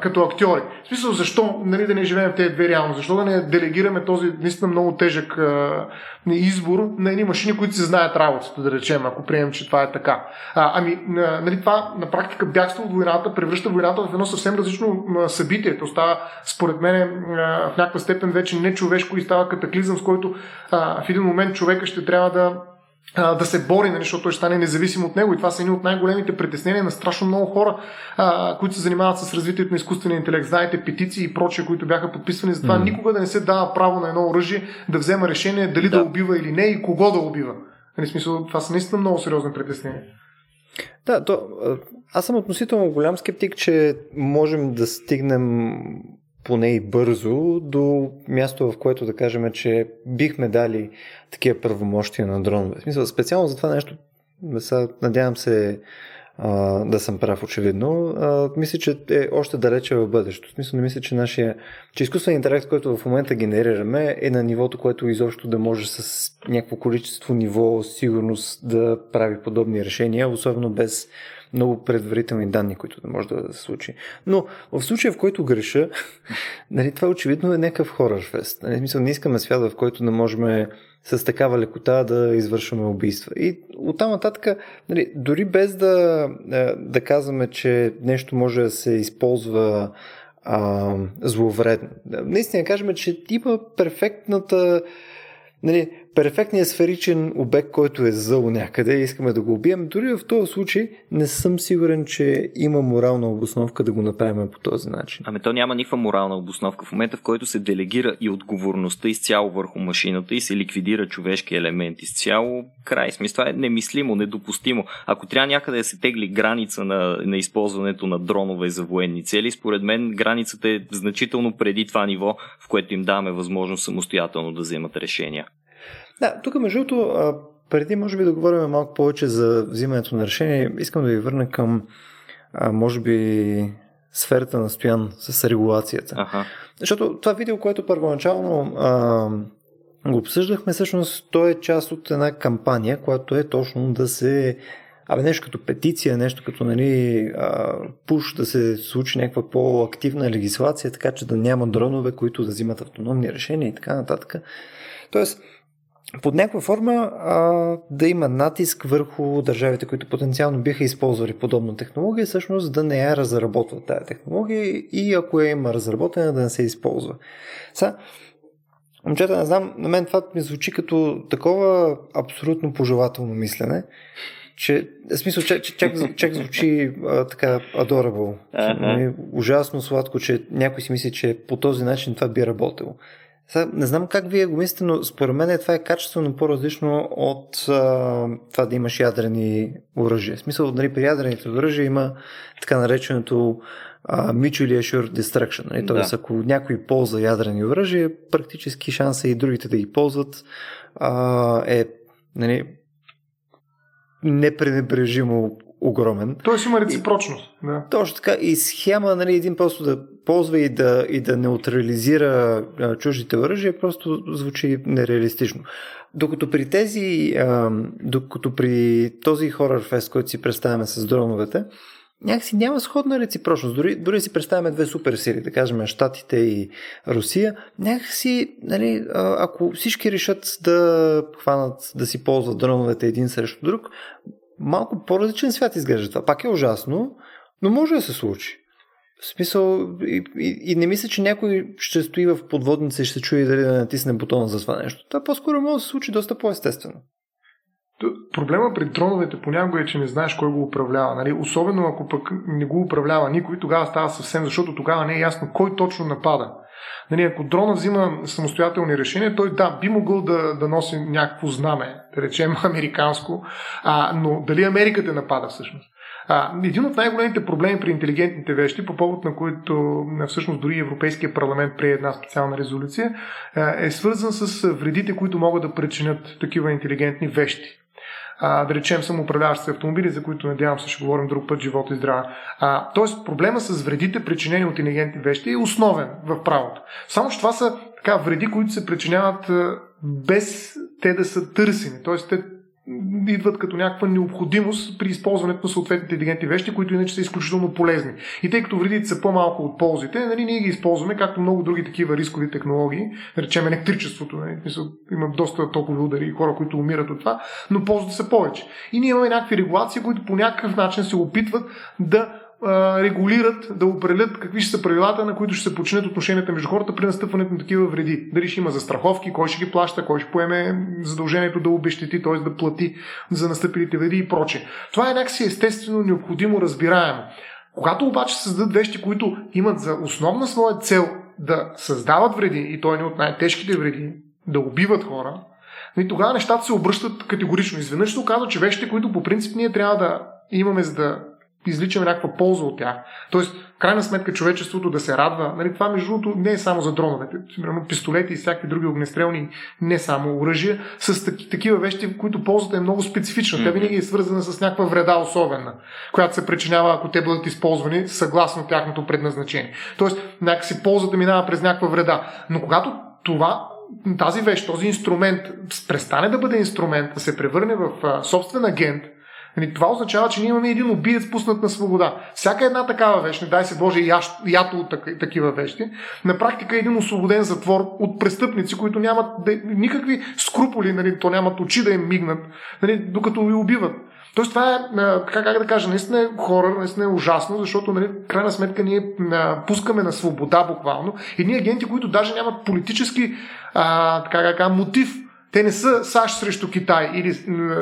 като актьори. В смисъл, защо нали, да не живеем в тези две реално? Защо да не делегираме този наистина много тежък а, избор на едни машини, които се знаят работата, да речем, ако приемем, че това е така. А, ами, нали, това на практика бягство от войната превръща войната в едно съвсем различно събитие. То става, според мен, в някаква степен вече не човешко и става катаклизъм, с който а, в един момент човека ще трябва да а, да се бори, нали, защото той ще стане независим от него. И това са едни от най-големите притеснения на страшно много хора, а, които се занимават с развитието на изкуствения интелект. Знаете, петиции и прочие, които бяха подписвани за това, mm. никога да не се дава право на едно оръжие да взема решение дали да, да убива или не и кого да убива. Нали, смисъл, това са наистина много сериозни притеснения. Да, то, аз съм относително голям скептик, че можем да стигнем поне и бързо до място, в което да кажем, че бихме дали такива правомощия на дронове. В смисъл, специално за това нещо, надявам се а, да съм прав очевидно, а, мисля, че е още далече в бъдещето. В смисъл, не мисля, че нашия, че изкуствен интелект, който в момента генерираме, е на нивото, което изобщо да може с някакво количество ниво сигурност да прави подобни решения, особено без много предварителни данни, които да може да се случи. Но в случая, в който греша, *laughs* нали, това очевидно е някакъв хорър фест. Нали, смисъл, не искаме свят, в който не можем с такава лекота да извършваме убийства. И оттам нататък, нали, дори без да, е, да казваме, че нещо може да се използва а, зловредно. Наистина кажем, че има перфектната нали, перфектният сферичен обект, който е зъл някъде и искаме да го убием, дори в този случай не съм сигурен, че има морална обосновка да го направим по този начин. Ами то няма никаква морална обосновка. В момента, в който се делегира и отговорността изцяло върху машината и се ликвидира човешки елемент изцяло, край. Смисъл, това е немислимо, недопустимо. Ако трябва някъде да се тегли граница на, на използването на дронове за военни цели, според мен границата е значително преди това ниво, в което им даваме възможност самостоятелно да вземат решения. Да, тук между другото, преди може би да говорим малко повече за взимането на решение, искам да ви върна към а, може би сферата на Стоян с регулацията. Ага. Защото това видео, което първоначално а, го обсъждахме, всъщност то е част от една кампания, която е точно да се Абе, нещо като петиция, нещо като нали, пуш да се случи някаква по-активна легислация, така че да няма дронове, които да взимат автономни решения и така нататък. Тоест, под някаква форма а, да има натиск върху държавите, които потенциално биха използвали подобна технология, всъщност да не я разработват тази технология и ако я има разработена, да не се използва. Сега, момчета, не знам, на мен това ми звучи като такова абсолютно пожелателно мислене, че, в смисъл, чак, чак, чак звучи а, така adorable. Uh-huh. Ужасно сладко, че някой си мисли, че по този начин това би работило. Сега, не знам как вие го мислите, но според мен това е качествено по-различно от а, това да имаш ядрени оръжия. В смисъл, нали, при ядрените оръжия има така нареченото а, mutually assured destruction. Нали? Тоест, да. ако някой ползва ядрени оръжия, практически шанса и другите да ги ползват а, е нали, непренебрежимо огромен. Тоест има реципрочност. И, да. Точно така. И схема, нали, един просто да ползва и да, и да неутрализира а, чуждите оръжия, просто звучи нереалистично. Докато при тези, а, докато при този хорър фест, който си представяме с дроновете, някакси няма сходна реципрочност. Дори, дори си представяме две суперсили, да кажем Штатите и Русия, някакси, нали, ако всички решат да хванат, да си ползват дроновете един срещу друг, малко по-различен свят изглежда това. Пак е ужасно, но може да се случи. В смисъл, и, и, и не мисля, че някой ще стои в подводница и ще чуе дали да натисне бутона за това нещо. Това по-скоро може да се случи доста по-естествено. Проблема при дроновете понякога е, че не знаеш кой го управлява. Нали? Особено ако пък не го управлява никой, тогава става съвсем, защото тогава не е ясно кой точно напада. Нали, ако дрона взима самостоятелни решения, той да, би могъл да, да носи някакво знаме, да речем *laughs* американско, а, но дали Америка те напада всъщност? А, един от най-големите проблеми при интелигентните вещи, по повод на които всъщност дори Европейския парламент прие една специална резолюция, е свързан с вредите, които могат да причинят такива интелигентни вещи а, да речем самоуправляващи автомобили, за които надявам се ще говорим друг път, живот и здраве. А, тоест проблема с вредите, причинени от интелигентни вещи е основен в правото. Само че това са така вреди, които се причиняват без те да са търсени. Тоест те идват като някаква необходимост при използването на съответните интелигентни вещи, които иначе са изключително полезни. И тъй като вредите са по-малко от ползите, нали, ние ги използваме, както много други такива рискови технологии, речем електричеството. Нали, има доста толкова удари и хора, които умират от това, но ползите са повече. И ние имаме някакви регулации, които по някакъв начин се опитват да регулират, да определят какви ще са правилата, на които ще се починят отношенията между хората при настъпването на такива вреди. Дали ще има застраховки, кой ще ги плаща, кой ще поеме задължението да обещети, т.е. да плати за настъпилите вреди и проче. Това е някакси естествено необходимо, разбираемо. Когато обаче създадат вещи, които имат за основна своя цел да създават вреди, и то е от най-тежките вреди, да убиват хора, и нали, тогава нещата се обръщат категорично. Изведнъж се оказва, че вещите, които по принцип ние трябва да имаме за да изличаме някаква полза от тях. Тоест, крайна сметка, човечеството да се радва. Нали, това, между другото, не е само за дроновете. Примерно, пистолети и всякакви други огнестрелни, не само оръжия, с таки, такива вещи, в които ползата е много специфична. Mm-hmm. Тя винаги е свързана с някаква вреда особена, която се причинява, ако те бъдат използвани съгласно тяхното предназначение. Тоест, някакси ползата минава през някаква вреда. Но когато това тази вещ, този инструмент престане да бъде инструмент, да се превърне в а, собствен агент, Нали, това означава, че ние имаме един убиец пуснат на свобода. Всяка една такава вещ, не дай се Боже, ято от такива вещи, на практика е един освободен затвор от престъпници, които нямат никакви скруполи, нали, то нямат очи да им мигнат, нали, докато ви убиват. Тоест това е, как, как да кажа, наистина е хора, наистина е ужасно, защото нали, в крайна сметка ние пускаме на свобода буквално едни агенти, които даже нямат политически а, така, така, мотив те не са САЩ срещу Китай или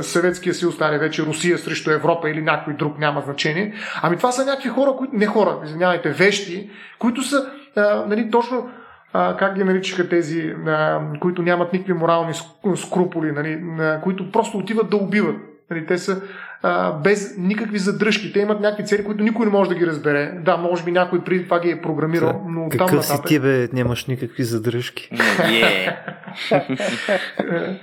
Съветския съюз, стане вече Русия срещу Европа или някой друг, няма значение. Ами това са някакви хора, които, не хора, извинявайте, вещи, които са а, нали, точно а, как ги наричаха тези, а, които нямат никакви морални скруполи, нали, а, които просто отиват да убиват. Нали, те са а, без никакви задръжки. Те имат някакви цели, които никой не може да ги разбере. Да, може би някой преди това ги е програмирал, но Какъв там нататък... си ти, бе, нямаш никакви задръжки? Yeah. *laughs*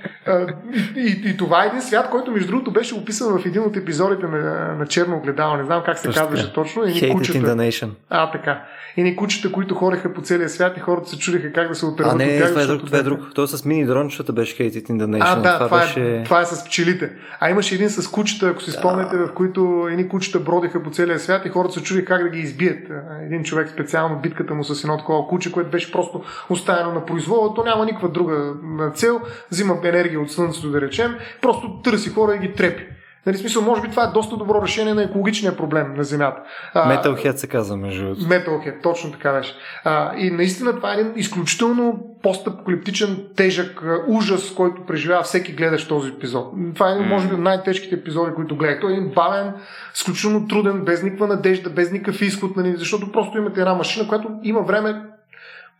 и, и, и, това е един свят, който, между другото, беше описан в един от епизодите на, на Черно огледало. Не знам как се Точно. казваше точно. Hated кучета. in the nation. А, така. И ни кучета, които хореха по целия свят и хората се чудиха как да се отърват. А, не, това е друг, това е друг. Той с мини дрончета беше Hated in the nation. А, да, това, това, беше... е, това е с пчелите. А имаше един с кучета, ако си спомняте, в които едни кучета бродиха по целия свят и хората се чуди как да ги избият. Един човек специално битката му с едно такова куче, което беше просто оставено на произвола, то няма никаква друга цел, взима енергия от слънцето, да речем, просто търси хора и ги трепи. Нали, смисъл, може би това е доста добро решение на екологичния проблем на Земята. Metalhead се казва, между Metalhead, точно така беше. А, и наистина това е един изключително постапокалиптичен, тежък ужас, който преживява всеки гледащ този епизод. Това е, може би, от най-тежките епизоди, които гледах. Той е един бавен, изключително труден, без никаква надежда, без никакъв изход, нали, защото просто имате една машина, която има време,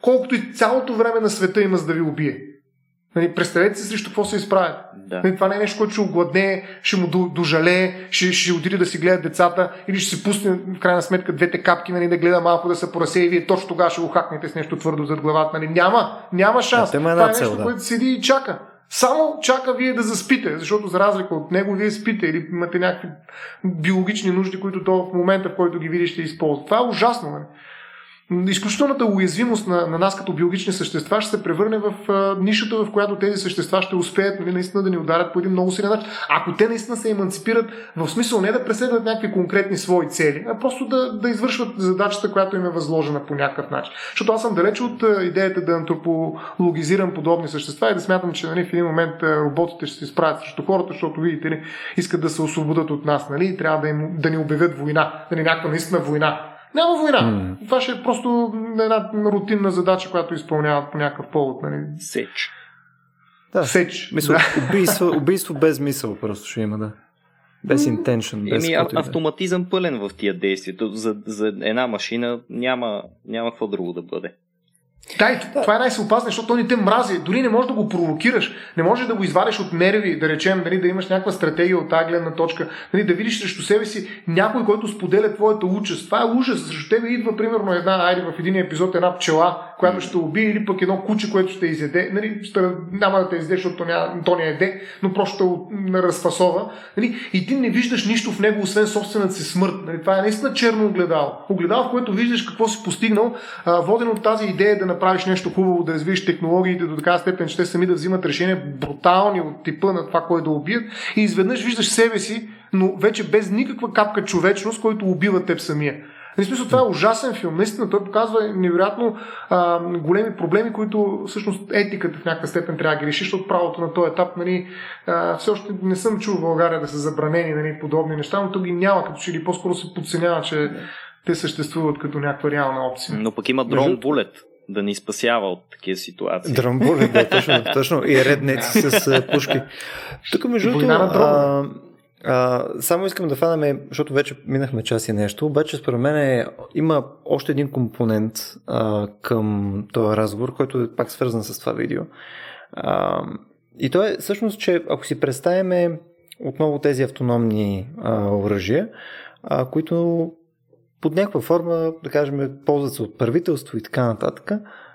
колкото и цялото време на света има за да ви убие. Нали, представете си срещу какво се изправят. Да. Нали, това не е нещо, което ще огладне, ще му дожалее, ще, ще отиде да си гледа децата или ще се пусне в крайна сметка двете капки нали, да гледа малко да се порасе и вие точно тогава ще го хакнете с нещо твърдо зад главата. Нали. Няма, няма шанс. Да, това е нещо, да. което седи и чака. Само чака вие да заспите, защото за разлика от него вие спите или имате някакви биологични нужди, които то в момента, в който ги видиш, ще използва. Това е ужасно. Нали? Изключителната уязвимост на, на нас като биологични същества ще се превърне в а, нишата, в която тези същества ще успеят нали, наистина да ни ударят по един много силен начин. Ако те наистина се еманципират, в смисъл не да преследват някакви конкретни свои цели, а просто да, да извършват задачата, която им е възложена по някакъв начин. Защото аз съм далеч от а, идеята да антропологизирам подобни същества и да смятам, че нали, в един момент роботите ще се изправят срещу хората, защото видите ли, искат да се освободят от нас нали, и трябва да, им, да ни обявят война, да ни някаква наистина война няма война. Mm. Това ще е просто една рутинна задача, която изпълняват по някакъв повод. Нали? Сеч. Да. Сеч. Мисъл, да. убийство, убийство без мисъл просто ще има, да. Без intention. Без Еми, а, автоматизъм пълен в тия действия. За, за една машина няма, няма какво друго да бъде. Да, това е най-съопасно, защото не те мрази. Дори не можеш да го провокираш. Не можеш да го извадиш от нерви, да речем, нали, да имаш някаква стратегия от тази гледна точка, нали, да видиш срещу себе си някой, който споделя твоята участ. Това е ужас. Срещу тебе идва, примерно, една, айде в един епизод, една пчела, която ще убие, или пък едно куче, което ще изяде. Нали, няма да те изяде, защото то, няма, то не еде, но просто ще разфасова. Нали, и ти не виждаш нищо в него, освен собствената си смърт. Нали, това е наистина черно огледало. Огледало, в което виждаш какво си постигнал, а, воден от тази идея да направиш нещо хубаво, да развиеш технологиите до такава степен, че те сами да взимат решения брутални от типа на това, кой да убият. И изведнъж виждаш себе си, но вече без никаква капка човечност, който убива теб самия. В смисъл, това е ужасен филм. Наистина, той показва невероятно а, големи проблеми, които всъщност етиката в някаква степен трябва да ги реши, защото правото на този етап, нали, а, все още не съм чул в България да са забранени нали, подобни неща, но тук ги няма, като че ли по-скоро се подценява, че те съществуват като някаква реална опция. Но пък има дрон булет да ни спасява от такива ситуации. Драмбулет, да, точно, точно. И реднеци с пушки. Тук, между другото, а, само искам да фанаме, защото вече минахме час и нещо, обаче според мен е, има още един компонент а, към този разговор, който е пак свързан с това видео. А, и то е всъщност, че ако си представяме отново тези автономни а, оръжия, а, които под някаква форма, да кажем, ползват се от правителство и така нататък,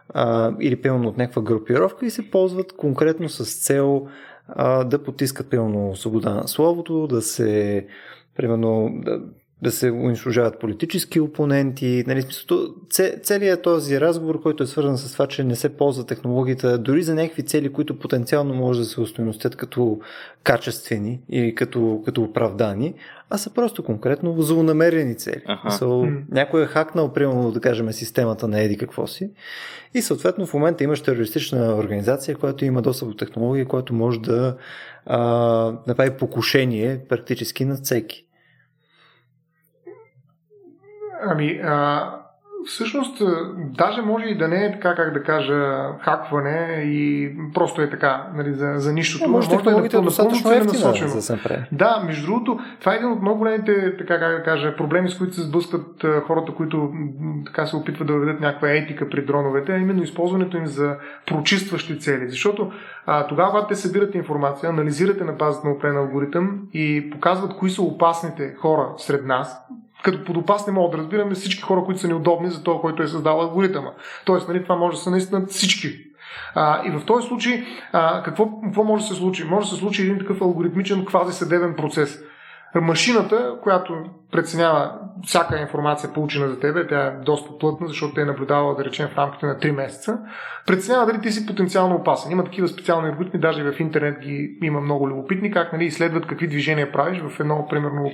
а, или пълно от някаква групировка и се ползват конкретно с цел да потискат пълно свобода на словото, да се примерно да, да се унищожават политически опоненти. Нали, целият този разговор, който е свързан с това, че не се ползва технологията дори за някакви цели, които потенциално може да се устойностят като качествени или като, като оправдани, а са просто конкретно злонамерени цели. Ага. So, някой е хакнал, примерно, да кажем, системата на Еди какво си и съответно в момента имаш терористична организация, която има достъп до технология, която може да а, направи покушение практически на всеки. Ами, а, всъщност, даже може и да не е така, как да кажа, хакване и просто е така, нали, за, за нищото. може, може да е достатъчно ефтина, за се Да, между другото, това е един от много големите, така как да кажа, проблеми, с които се сблъскват хората, които така се опитват да въведат някаква етика при дроновете, а именно използването им за прочистващи цели. Защото а, тогава, когато те събират информация, анализирате на базата на определен алгоритъм и показват кои са опасните хора сред нас, като под опасни могат да разбираме всички хора, които са неудобни за това, който е създал алгоритъма. Тоест, нали, това може да са наистина всички. А, и в този случай, а, какво, какво може да се случи? Може да се случи един такъв алгоритмичен квази съдебен процес. Машината, която преценява всяка информация, получена за тебе, тя е доста плътна, защото те е наблюдавала, да речем, в рамките на 3 месеца, преценява дали ти си потенциално опасен. Има такива специални алгоритми, даже в интернет ги има много любопитни, как нали, изследват какви движения правиш в едно, примерно,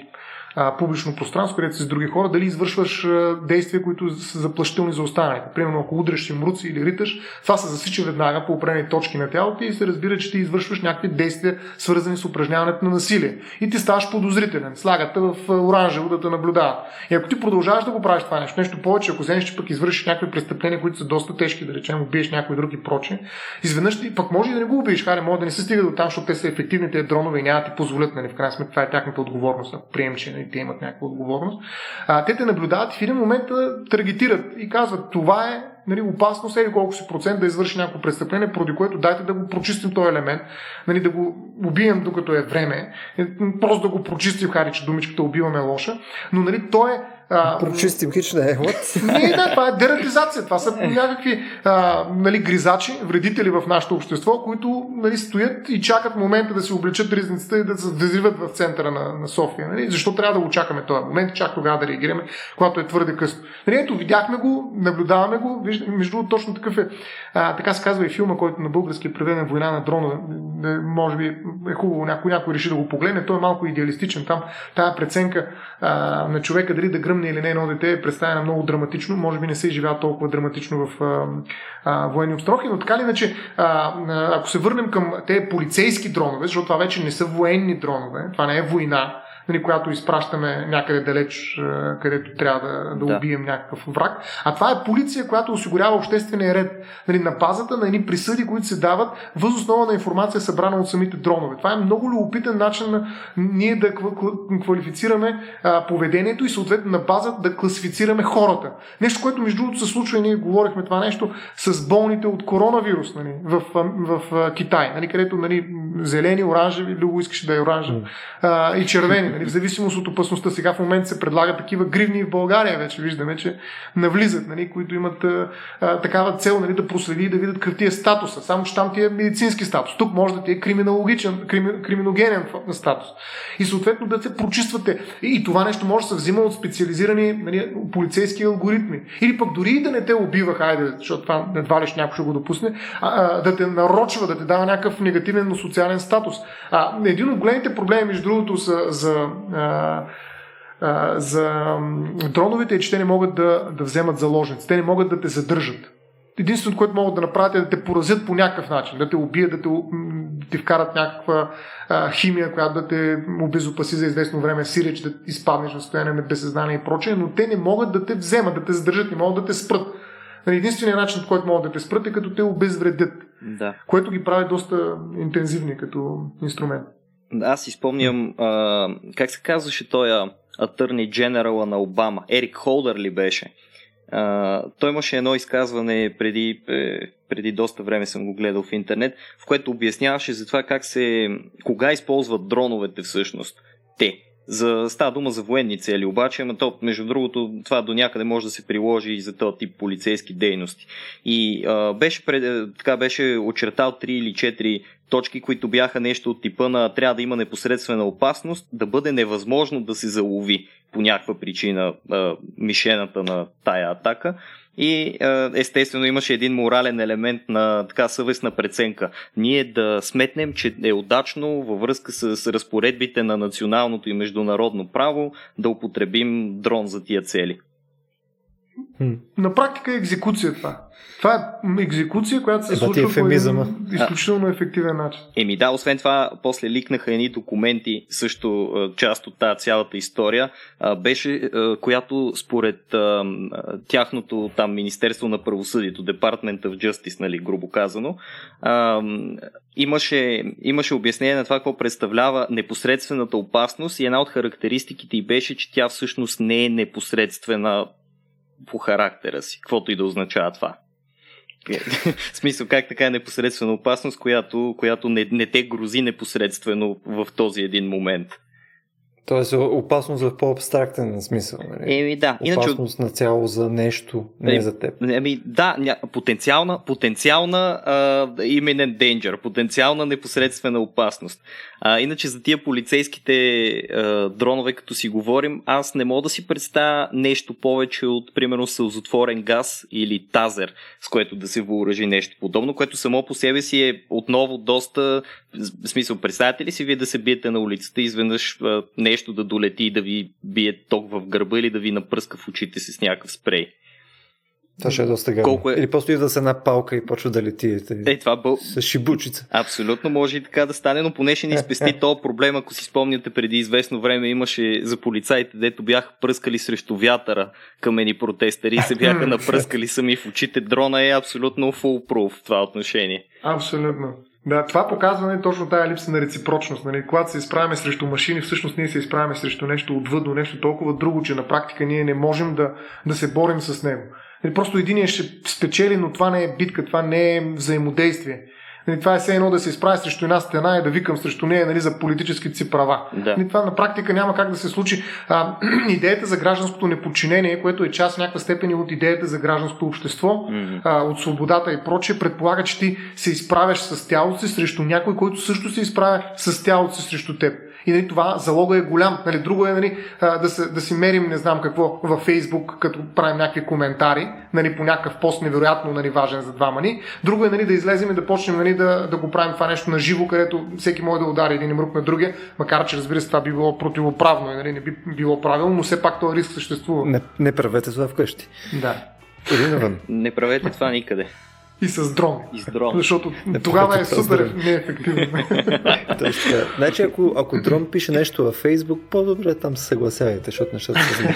а, публично пространство, където си с други хора, дали извършваш а, действия, които са заплащителни за останалите. Примерно, ако удряш си мруци или риташ, това се засича веднага по определени точки на тялото и се разбира, че ти извършваш някакви действия, свързани с упражняването на насилие. И ти ставаш подозрителен. Слагат в оранжево да те наблюдават. И ако ти продължаваш да го правиш това нещо, нещо повече, ако вземеш, че пък извършиш някакви престъпления, които са доста тежки, да речем, убиеш някой друг и проче, изведнъж ти пък може и да не го убиеш, харе, може да не се стига до там, защото те са ефективните дронове и няма да ти позволят, нали, в крайна сметка това е тяхната отговорност, ако приемем, че нали, те имат някаква отговорност. А, те те наблюдават и в един момент таргетират и казват, това е нали, опасност е колко си процент да извърши някакво престъпление, поради което дайте да го прочистим този елемент, нали, да го убием докато е време, е, просто да го прочистим, хари, че думичката убиваме лоша, но нали, то е а, Прочистим хич, не е. *laughs* Не, да, това е дератизация. Това са някакви а, нали, гризачи, вредители в нашето общество, които нали, стоят и чакат момента да се обличат ризницата и да се взриват в центъра на, на София. Нали? Защо трябва да го чакаме този момент, чак тогава да реагираме, когато е твърде късно. Нали, ето, видяхме го, наблюдаваме го, виждаме, между другото точно такъв е, а, така се казва и филма, който на български е преведен Война на дронове. Може би е хубаво, някой, някой реши да го погледне. Той е малко идеалистичен там. Тая преценка а, на човека дали да гръмне или не едно дете е представена много драматично. Може би не се изживява толкова драматично в а, а, военни обстрохи, но така ли иначе, а, ако се върнем към те полицейски дронове, защото това вече не са военни дронове, това не е война, нали, която изпращаме някъде далеч, където трябва да, да, да. убием някакъв враг. А това е полиция, която осигурява обществения ред нали, на базата на едни присъди, които се дават въз основа на информация събрана от самите дронове. Това е много любопитен начин на ние да квалифицираме а, поведението и съответно на база да класифицираме хората. Нещо, което между другото се случва и ние говорихме това нещо с болните от коронавирус нали, в, в, в Китай, нали, където нали, зелени, оранжеви, Любо искаше да е оранжев, а, и червени. Нали, в зависимост от опасността. Сега в момента се предлага такива гривни в България, вече виждаме, че навлизат, нали, които имат а, такава цел нали, да проследи и да видят какъв ти е статуса. Само, че там ти е медицински статус. Тук може да ти е криминологичен, крими, криминогенен статус. И съответно да се прочиствате. И това нещо може да се взима от специализирани нали, полицейски алгоритми. Или пък дори и да не те убива, хайде, защото това едва ли някой ще го допусне, а, а, да те нарочва, да те дава някакъв негативен социален статус. А, един от големите проблеми, между другото, са за а, а, за дроновете е, че те не могат да, да вземат заложници. Те не могат да те задържат. Единственото, което могат да направят е да те поразят по някакъв начин, да те убият, да те, да те вкарат някаква а, химия, която да те обезопаси за известно време, сиреч да изпаднеш в състояние на безсъзнание и прочее, но те не могат да те вземат, да те задържат, не могат да те спрат. Нали, единственият начин, по който могат да те спрат е като те обезвредят, да. което ги прави доста интензивни като инструмент. Аз изпомням, а, как се казваше той Атърни Дженерала на Обама, Ерик Холдър ли беше? А, той имаше едно изказване преди, е, преди доста време съм го гледал в интернет, в което обясняваше за това как се, кога използват дроновете всъщност. Те. За, става дума за военни цели, обаче, ама то, между другото, това до някъде може да се приложи и за този тип полицейски дейности. И а, беше, пред, така беше очертал 3 или 4 точки, които бяха нещо от типа на трябва да има непосредствена опасност, да бъде невъзможно да се залови по някаква причина а, мишената на тая атака. И естествено имаше един морален елемент на така съвестна преценка. Ние да сметнем, че е удачно във връзка с разпоредбите на националното и международно право да употребим дрон за тия цели. На практика е екзекуция това. Това е екзекуция, която се е, случва по един изключително ефективен начин. Еми да, освен това, после ликнаха едни документи, също част от тази цялата история, беше, която според тяхното там Министерство на правосъдието, Department of Justice, нали, грубо казано, имаше, имаше обяснение на това, какво представлява непосредствената опасност и една от характеристиките й беше, че тя всъщност не е непосредствена по характера си, каквото и да означава това. *laughs* в смисъл, как така е непосредствена опасност, която, която не, не те грози непосредствено в този един момент. Тоест опасност в по-абстрактен смисъл. Нали? Еми да. Иначе... Опасност на цяло за нещо, не еми, за теб. Еми да, ня... потенциална, потенциална uh, imminent danger, потенциална непосредствена опасност. А, иначе за тия полицейските uh, дронове, като си говорим, аз не мога да си представя нещо повече от, примерно, сълзотворен газ или тазер, с което да се въоръжи нещо подобно, което само по себе си е отново доста... В смисъл, представяте ли си вие да се биете на улицата и изведнъж uh, нещо да долети и да ви бие ток в гърба или да ви напръска в очите си с някакъв спрей. Това ще е доста гадно. Колко е... Или просто идва с една палка и почва да лети. Е, това бъл... С шибучица. Абсолютно може и така да стане, но поне ще ни спести *laughs* този проблем, ако си спомняте преди известно време имаше за полицаите, дето бяха пръскали срещу вятъра камени протестери и се бяха *laughs* напръскали сами в очите. Дрона е абсолютно foolproof в това отношение. Абсолютно. Да, това показва не точно тая липса на реципрочност. Нали? Когато се изправяме срещу машини, всъщност ние се изправяме срещу нещо отвъдно, нещо толкова друго, че на практика ние не можем да, да се борим с него. Нали? Просто един ще спечели, но това не е битка, това не е взаимодействие. Нали, това е все едно да се изправя срещу една стена и да викам срещу нея нали, за политическите си права. Да. Нали, това на практика няма как да се случи. А, *clears throat* идеята за гражданското неподчинение, което е част в някаква степен от идеята за гражданското общество, mm-hmm. а, от свободата и прочее, предполага, че ти се изправяш с тялото си срещу някой, който също се изправя с тялото си срещу теб. И нали, това залога е голям. Нали, друго е нали, да, се, да си мерим не знам какво във Фейсбук, като правим някакви коментари нали, по някакъв пост невероятно нали, важен за двама ни. Друго е нали, да излезем и да почнем нали, да, да го правим това нещо на живо, където всеки може да удари един мрук на другия, макар че разбира се това би било противоправно и нали, не би било правилно, но все пак този риск съществува. Не, не правете това вкъщи. Да. Или навън. Не правете това никъде. И с дрон. И с дрон. Защото не тогава е супер неефективно. *laughs* значи, ако, ако дрон пише нещо във Фейсбук, по-добре там се съгласявайте, защото нещата са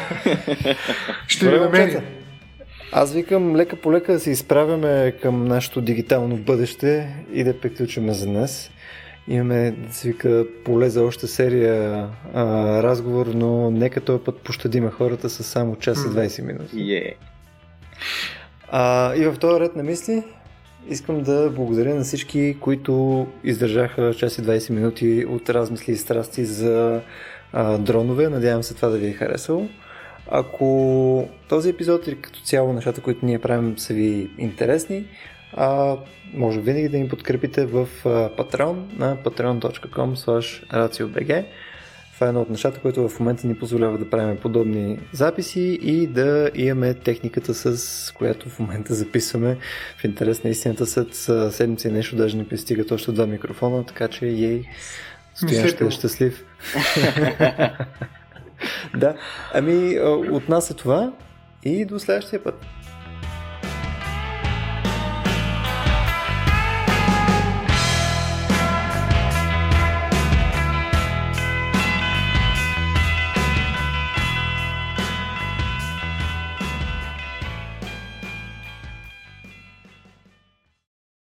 Ще ви намерим. Аз викам лека по лека да се изправяме към нашето дигитално бъдеще и да приключваме за днес. Имаме, да се вика, поле за още серия а, разговор, но нека този път пощадиме хората с само час и 20 минути. Yeah. А, и в този ред на мисли искам да благодаря на всички, които издържаха час и 20 минути от размисли и страсти за а, дронове. Надявам се това да ви е харесало. Ако този епизод или като цяло нещата, които ние правим са ви интересни, а, може винаги да ни подкрепите в Patreon на patreon.com raciobg. Това е едно от нещата, което в момента ни позволява да правим подобни записи и да имаме техниката, с която в момента записваме. В интерес на истината след седмици нещо даже не пристигат още два микрофона, така че ей, стоян ще е щастлив. *laughs* да, ами от нас е това и до следващия път.